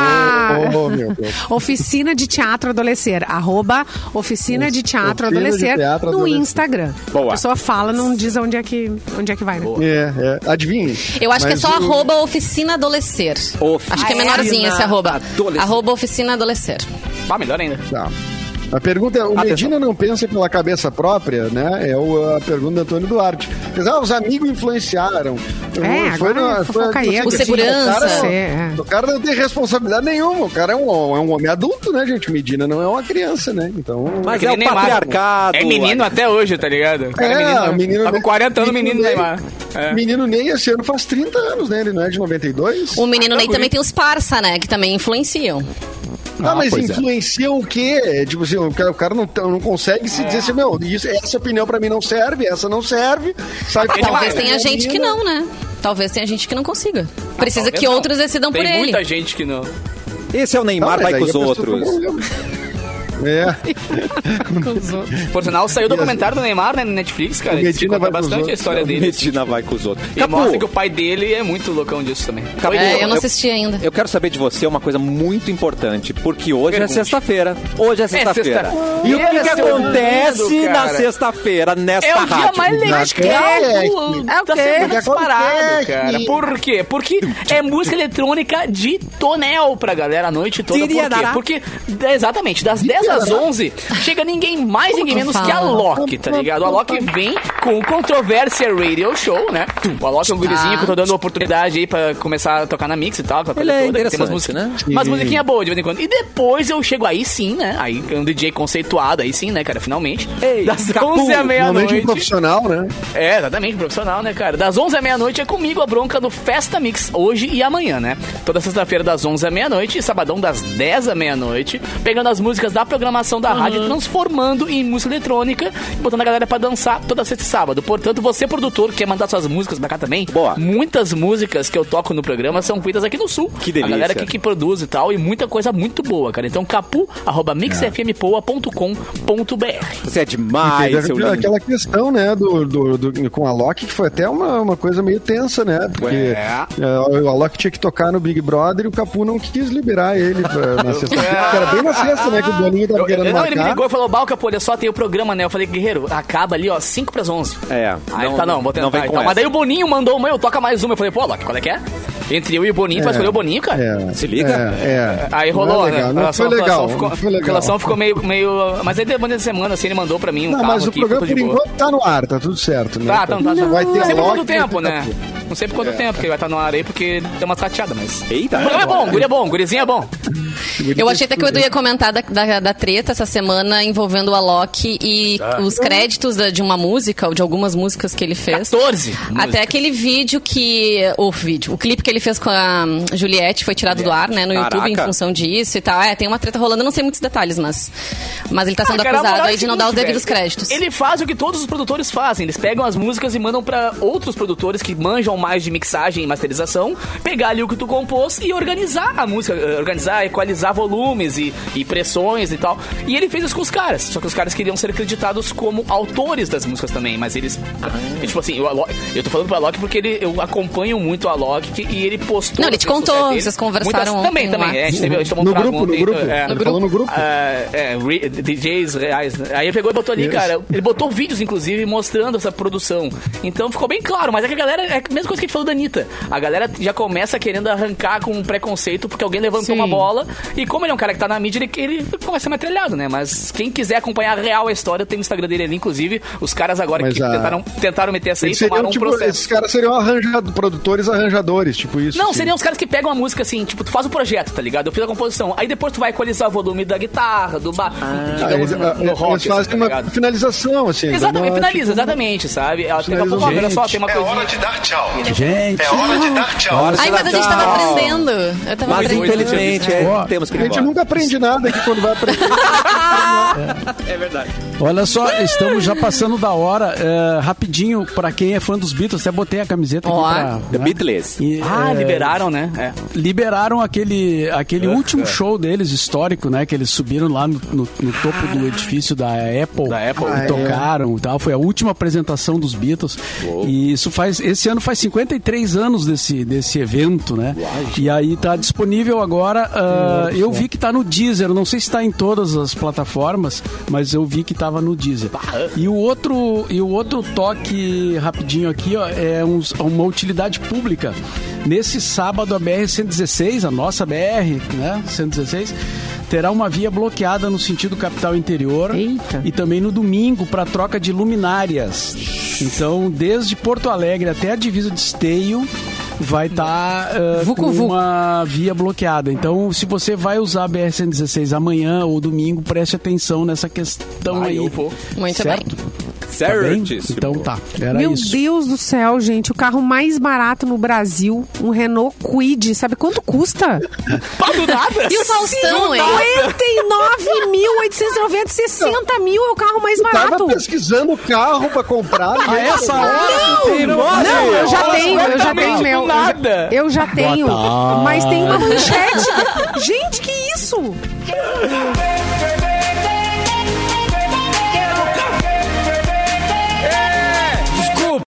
Oh, oh, meu Deus. Oficina de Teatro Adolescer, arroba Oficina de Teatro Oficina de Adolescer Teatro no. Instagram. Boa. A pessoa fala, não diz onde é que, onde é que vai, né? É, é. Adivinhe. Eu acho que é Mas só o- arroba oficina Acho que é menorzinho esse arroba. adolescer. Arroba oficina adolescer. Ah, melhor ainda. Tá. A pergunta é, o Atenção. Medina não pensa pela cabeça própria, né? É o- a pergunta do Antônio Duarte. Quer dizer, ah, os amigos influenciaram. É, agora é fofocaíra. O segurança. O cara, É. o cara não tem responsabilidade nenhuma. O cara é um, é um homem adulto, né, gente? Medina não é uma criança, né? Então... Mas é o Neymar. patriarcado. É menino até hoje, tá ligado? O cara É, menino, o menino- Tá com 40 anos, menino menino Neymar. É. Menino Ney esse ano faz 30 anos, né? Ele não é de 92? O menino Ah, Ney tá também tem os parça, né? Que também influenciam. Ah, Ah, mas é. influencia o quê? É, Tipo assim, o cara, o cara não, não consegue se dizer assim, meu, isso, essa opinião pra mim não serve, essa não serve. Sai. Talvez tenha É, gente que não, né? Talvez tenha gente que não consiga. Precisa Talvez que não. outros decidam Tem por ele. muita gente que não. Esse é o Não, Neymar, mas vai com a os pessoa É. Por sinal, saiu o documentário do Neymar né, na Netflix, cara. O Que Medina conta vai bastante a história dele. assim. Medina vai com os outros. E Capu, mostra que o pai dele é muito loucão disso também. Capu, É, eu não assisti ainda. Eu quero saber de você uma coisa muito importante, porque hoje Pergunte. é sexta-feira. Hoje é sexta-feira. sexta- e o que, que é o acontece lindo, na sexta-feira nesta É o dia rádio? mais legal Exato. É, do- da quê? semana Que disparado, cara. Por quê? Porque é música eletrônica de tonel pra galera a noite toda. Por quê? Porque, é, exatamente, das 10 da às 11, chega ninguém mais, ninguém menos que a Loki, tá ligado? A Loki vem com o Controvérsia Radio Show, né? O Alok é um gurizinho que eu tô dando oportunidade aí pra começar a tocar na mix e tal. aquela Ele é toda, tem umas músicas- né? Umas musiquinhas boas de vez em quando. E depois eu chego aí sim, né? Aí um DJ conceituado, aí sim, né, cara? Finalmente. Ei, das Capu, 11 à Realmente um meia-noite. profissional, né? É, exatamente, profissional, né, cara? Das 11 à meia-noite é comigo a bronca do Festa Mix, hoje e amanhã, né? Toda sexta-feira das 11 à meia-noite e sabadão das 10 à meia-noite, pegando as músicas da programação da rádio, transformando em música eletrônica e botando a galera pra dançar toda sexta e sábado. Portanto, você, produtor, que quer mandar suas músicas pra cá também, Boa. muitas músicas que eu toco no programa são feitas aqui no Sul. Que delícia. A galera aqui que produz e tal, e muita coisa muito boa, cara. Então, capu, arroba mixfmpoa.com.br. Você é demais, teve seu aquela- lindo. aquela questão, né, do, do, do- com a Loki, que foi até uma, uma coisa meio tensa, né? Porque é, o Loki tinha que tocar no Big Brother e o Capu não quis liberar ele pra, na sexta-feira. Era bem na sexta, né, que o Boninho tava Eu- querendo eu- não, ele me ligou e falou, Balca, pô, olha só, tem o programa, né? Eu falei, Guerreiro, acaba ali, ó, 5 pras 11. É, Aí não- tá, não, vou tentar. não vem então. Mas daí o Boninho mandou uma, eu toca mais uma. Eu falei, pô, Loki, qual é que é? Entre eu e o Boninho, tu vai escolher o Boninho, cara? É, Se liga. É, é. Aí Não é rolou, legal, né? Não foi legal, ficou, não foi legal. A relação ficou meio, meio... Mas aí depois da semana, assim, ele mandou pra mim um Não, carro mas o aqui, programa, ficou por de enquanto, tá no ar, tá tudo certo, né? Tá, tá, tá, tá. Vai ter Não sei por Loki, quanto tempo, né? Não sei por quanto tempo que ele vai estar no ar aí, porque deu uma tateada, mas... Eita. O programa é bom, o guri é bom, o gurizinho é bom. Eu achei até que o Edu ia comentar da, da, da treta essa semana envolvendo o Alok e os créditos da- de uma música, ou de algumas músicas que ele fez. 14. Até aquele vídeo que. O vídeo, o clipe que ele fez com a Juliette foi tirado do ar, né, no Caraca. YouTube em função disso e tal. É, tem uma treta rolando, eu não sei muitos detalhes, mas. Mas ele tá sendo Ah, cara, a acusado aí de não dar os devidos velho, créditos. Ele faz o que todos os produtores fazem. Eles pegam as músicas e mandam pra outros produtores que manjam mais de mixagem e masterização, pegar ali o que tu compôs e organizar a música, eh, organizar, equalizar volumes e, e pressões e tal. E ele fez isso com os caras. Só que os caras queriam ser acreditados como autores das músicas também, mas eles. e, tipo assim, o Alok- eu tô falando pro Alok porque ele, eu acompanho muito o Alok que- e ele postou. Não, ele te contou, vocês conversaram muitas- Também, também. É, a gente, teve, a gente tomou um No trago grupo, no ontem, grupo. é. Ele falou no grupo. Ah, é, re- DJs reais. né? Aí ele pegou e botou ali, Isso. cara. Ele botou vídeos, inclusive, mostrando essa produção. Então ficou bem claro. Mas é que a galera. É a mesma coisa que a gente falou da Anitta. A galera já começa querendo arrancar com um preconceito porque alguém levantou Sim. uma bola. E como ele é um cara que tá na mídia, ele, ele começa a metralhado, né? Mas quem quiser acompanhar a real a história, tem no Instagram dele ali, inclusive. Os caras agora Mas que a- tentaram, tentaram meter essa aí Eles tomaram seriam, um tipo, processo. esses caras seriam arranjado, produtores arranjadores, tipo isso. Não, assim. seriam os caras que pegam a música assim, tipo, tu faz o projeto, tá ligado? Eu fiz a composição. Aí depois tu vai equalizar o volume da guitarra, do ba... Ah, digamos, eles, no, no eles rock, assim, fazem tá uma ligado? finalização, assim. Exatamente, uma- finaliza, tipo, exatamente, sabe? Ela daqui a pouco, olha só, tem uma É coisinha. hora de dar tchau. Gente, É hora de dar tchau. Ai, mas a gente tava aprendendo. Mas infelizmente é, Ó, temos que A gente embora. nunca aprende nada aqui quando vai aprender. É verdade. olha só, estamos já passando da hora. É, rapidinho, pra quem é fã dos Beatles, até botei a camiseta aqui Ó. pra... The né? Beatles. E, Ah, é, liberaram, né? É. liberaram aquele, aquele último show deles, histórico, né? Que eles subiram lá no, no- no topo do edifício da Apple. Da Apple. E Ah, é. tocaram e tal. Foi a última apresentação dos Beatles. E isso faz. Esse ano faz 53 anos desse, desse evento, né? E aí tá disponível agora. ah, eu vi que tá no Deezer. Não sei se tá em todas as plataformas, mas eu vi que tava no Deezer. E o outro, e o outro toque rapidinho aqui, ó, é uns- uma utilidade pública. Nesse sábado, a BR-116, a nossa BR, né? 116, terá uma via bloqueada no sentido capital interior Eita. e também no domingo para troca de luminárias. Então, desde Porto Alegre até a divisa de Esteio vai estar Vucu, com vucu. uma via bloqueada. Então, se você vai usar a BR-116 amanhã ou domingo, preste atenção nessa questão Vai, aí. eu vou. Muito certo? bem. Tá? Certíssimo. Então tá, era Meu isso. Deus do céu, gente. O carro mais barato no Brasil, um Renault Kwid. Sabe quanto custa? Pá, do nada! E o Faustão, hein? 59.890, 60 mil é o carro mais Tava barato. pesquisando o carro pra comprar. né? A essa hora, Não, eu já tenho, eu já tenho meu. eu já- nada. Eu já tenho. Mas tem uma manchete. Gente, que isso?